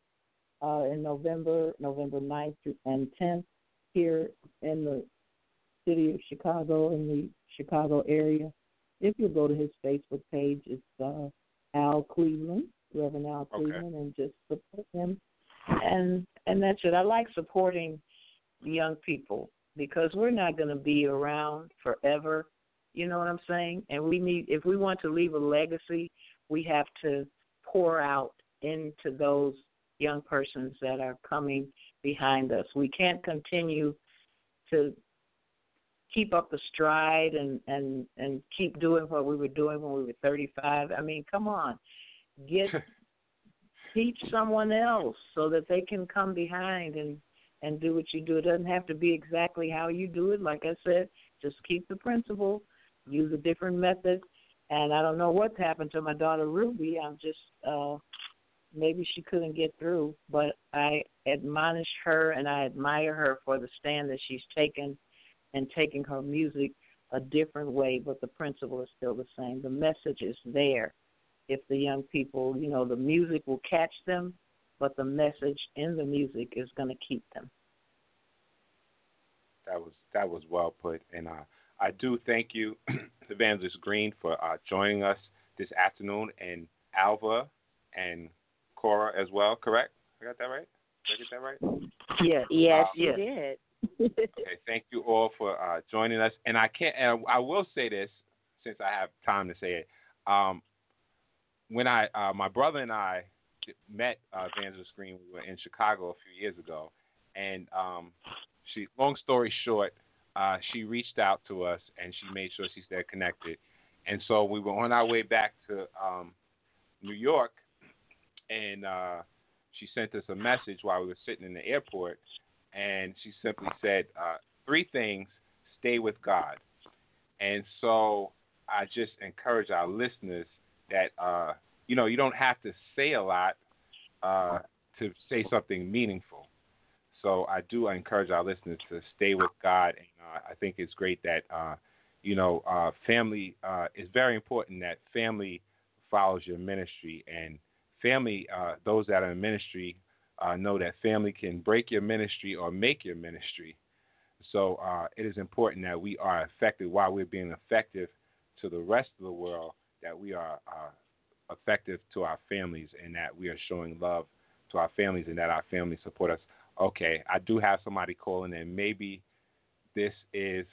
uh, in November, November 9th and 10th here in the city of Chicago, in the Chicago area. If you go to his Facebook page, it's uh, Al Cleveland, Reverend Al Okay. Cleveland, and just support him. And and that's it. I like supporting young people because we're not going to be around forever. You know what I'm saying? And we need, if we want to leave a legacy, we have to pour out into those young persons that are coming behind us. We can't continue to keep up the stride and and and keep doing what we were doing when we were 35. I mean, come on, get [LAUGHS] teach someone else so that they can come behind and and do what you do. It doesn't have to be exactly how you do it. Like I said, just keep the principle, use a different method. And I don't know what's happened to my daughter Ruby. I'm just uh maybe she couldn't get through, but I admonish her and I admire her for the stand that she's taken and taking her music a different way, but the principle is still the same. The message is there. If the young people, you know, the music will catch them, but the message in the music is going to keep them. That was that was well put, and uh, I do thank you, [CLEARS THROAT] Evangelist Green, for uh, joining us this afternoon, and Alva and Cora as well. Correct? I got that right? Did I get that right? Yes, Yes, Uh, you yes. did. [LAUGHS] Okay, thank you all for uh, joining us. And I can't. And I will say this since I have time to say it. Um, when I, uh, my brother and I met uh, Evangelist Green, we were in Chicago a few years ago, and um, she. Long story short, uh, she reached out to us and she made sure she stayed connected. And so we were on our way back to um, New York, and uh, she sent us a message while we were sitting in the airport, and she simply said uh, three things: stay with God. And so I just encourage our listeners that uh, you know you don't have to say a lot uh, to say something meaningful. So I do encourage our listeners to stay with God, and uh, I think it's great that uh, you know uh, family uh, is very important. That family follows your ministry, and family uh, those that are in ministry uh, know that family can break your ministry or make your ministry. So uh, it is important that we are effective while we're being effective to the rest of the world, that we are uh, effective to our families and that we are showing love to our families and that our families support us. Okay, I do have somebody calling in. Maybe this is.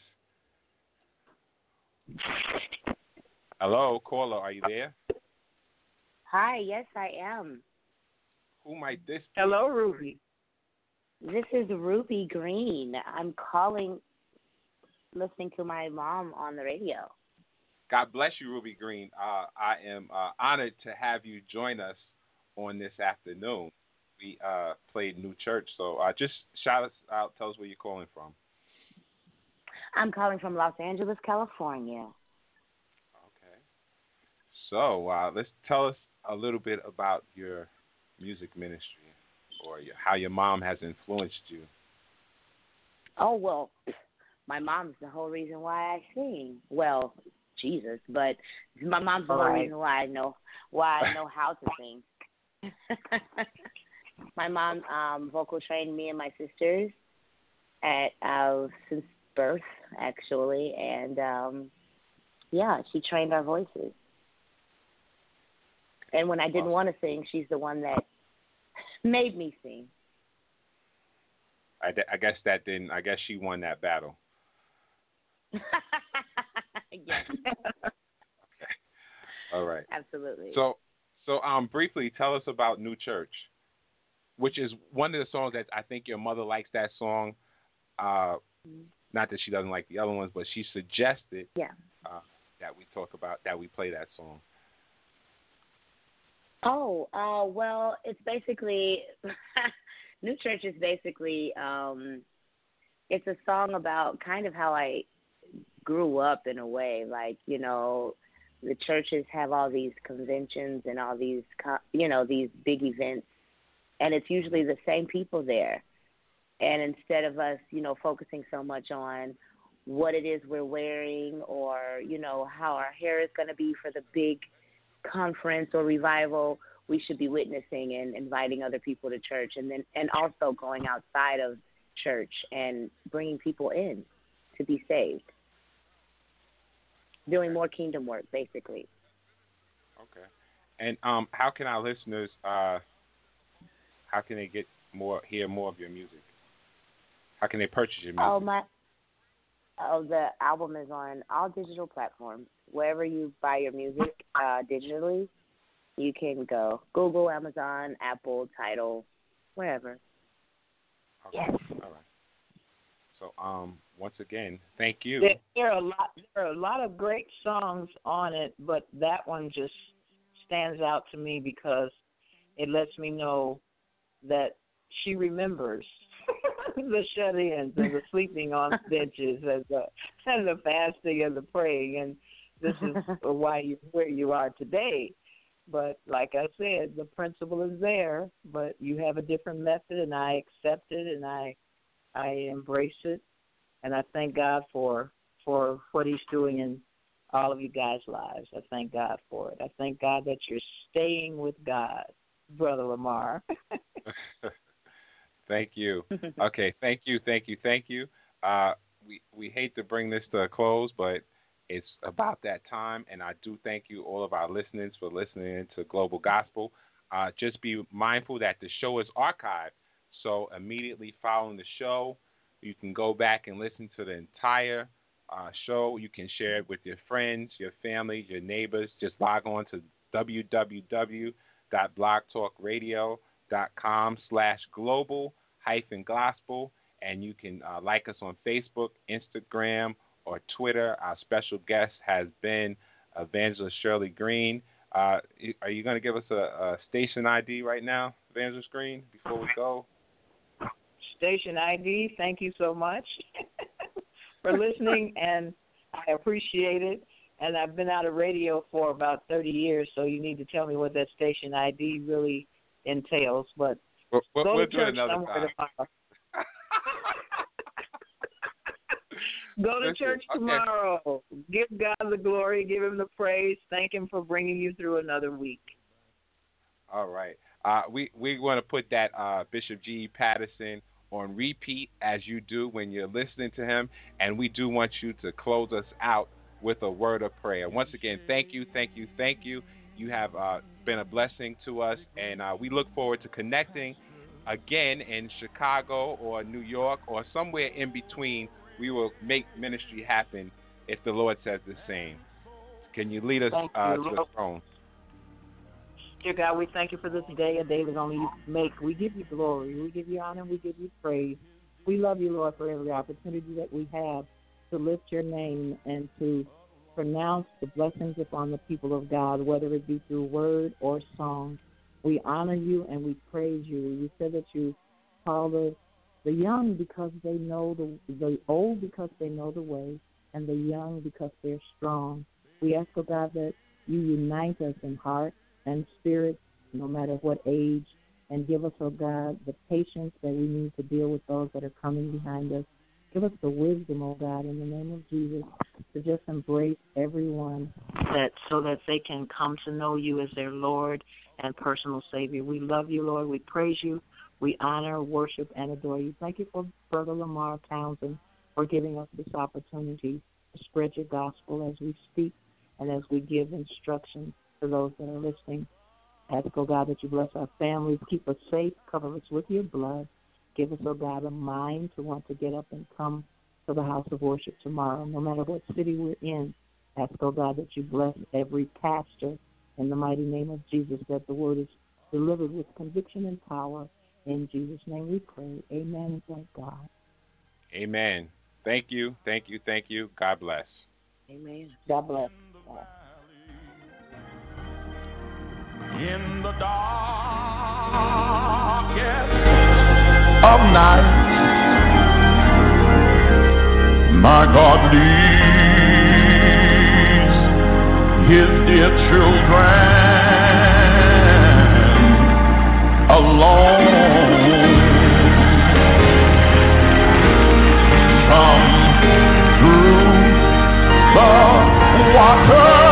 Hello, caller, are you there? Hi, yes, I am. Who might this be? Hello, Ruby. This is Ruby Green. I'm calling, listening to my mom on the radio. God bless you, Ruby Green. Uh, I am uh, honored to have you join us on this afternoon. We uh, played New Church, so uh, just shout us out. Tell us where you're calling from. I'm calling from Los Angeles, California. Okay. So uh, let's tell us a little bit about your music ministry or your, how your mom has influenced you? Oh well, [CLEARS THROAT] my mom's the whole reason why I sing. Well, Jesus, but my mom's the right. reason why I know why I know how to sing. [LAUGHS] my mom um vocal trained me and my sisters at uh since birth actually and um yeah, she trained our voices. And when I didn't want to sing, she's the one that made me sing. I, I guess that didn't. I guess she won that battle. [LAUGHS] yes. [LAUGHS] okay. All right. Absolutely. So, so um, briefly tell us about New Church, which is one of the songs that I think your mother likes. That song. Uh, mm-hmm. Not that she doesn't like the other ones, but she suggested. Yeah. Uh, that we talk about that we play that song. Oh, uh, well, it's basically [LAUGHS] New Church is basically um, it's a song about kind of how I grew up in a way. Like you know, the churches have all these conventions and all these you know these big events, and it's usually the same people there. And instead of us, you know, focusing so much on what it is we're wearing or you know how our hair is going to be for the big conference or revival, we should be witnessing and inviting other people to church, and then and also going outside of church and bringing people in to be saved, doing more kingdom work, basically. Okay. And um, how can our listeners, uh, how can they get more, hear more of your music? How can they purchase your music? Oh my, oh the album is on all digital platforms wherever you buy your music uh, digitally, you can go Google, Amazon, Apple, Tidal, wherever. Okay. Yes. All right. So, um, once again, thank you. There, there, are a lot. There are a lot of great songs on it, but that one just stands out to me because it lets me know that she remembers [LAUGHS] the shut-ins and the [LAUGHS] sleeping on benches and the and the fasting and the praying and this is [LAUGHS] why you where you are today. But like I said, the principle is there, but you have a different method, and I accept it, and I I embrace it, and I thank God for for what He's doing in all of you guys' lives. I thank God for it. I thank God that you're staying with God, Brother Lamar. [LAUGHS] [LAUGHS] thank you. [LAUGHS] Okay, thank you, thank you, thank you. Uh, we we hate to bring this to a close, but it's about that time, and I do thank you, all of our listeners, for listening to Global Gospel. Uh, just be mindful that the show is archived, so immediately following the show, you can go back and listen to the entire uh, show. You can share it with your friends, your family, your neighbors. Just log on to www.blogtalkradio.com slash global hyphen gospel, and you can uh, like us on Facebook, Instagram, or Twitter. Our special guest has been Evangelist Shirley Green. Uh, are you going to give us a, a, station ID right now, Evangelist Green, before we go? Station ID. Thank you so much [LAUGHS] for listening, and I appreciate it. And I've been out of radio for about 30 years, so you need to tell me what that station ID really entails. But we'll, we'll, we'll do it another time. [LAUGHS] Go to church tomorrow. Okay. Give God the glory. Give Him the praise. Thank Him for bringing you through another week. All right. Uh, we we want to put that uh, Bishop G. Patterson on repeat as you do when you're listening to him. And we do want you to close us out with a word of prayer. Once again, thank you, thank you, thank you. You have uh, been a blessing to us, and uh, we look forward to connecting again in Chicago or New York or somewhere in between. We will make ministry happen if the Lord says the same. Can you lead us uh, to the throne? Dear God, we thank you for this day, a day that only you make. We give you glory, we give you honor, we give you praise. We love you, Lord, for every opportunity that we have to lift your name and to pronounce the blessings upon the people of God, whether it be through word or song. We honor you and we praise you. You said that you call the the young because they know the the old because they know the way, and the young because they're strong. We ask, oh God, that you unite us in heart and spirit, no matter what age, and give us, oh God, the patience that we need to deal with those that are coming behind us. Give us the wisdom, oh God, in the name of Jesus, to just embrace everyone that so that they can come to know you as their Lord and personal Savior. We love you, Lord. We praise you. We honor, worship, and adore you. Thank you for Brother Lamar Townsend for giving us this opportunity to spread your gospel as we speak and as we give instruction to those that are listening. Ask, oh God, that you bless our families, keep us safe, cover us with your blood. Give us, oh God, a mind to want to get up and come to the house of worship tomorrow, no matter what city we're in. Ask, oh God, that you bless every pastor in the mighty name of Jesus, that the word is delivered with conviction and power. In Jesus' name we pray. Amen. Thank God. Amen. Thank you, thank you, thank you. God bless. Amen. God bless. In the darkest of night, my God leads his dear children alone. Some through the water.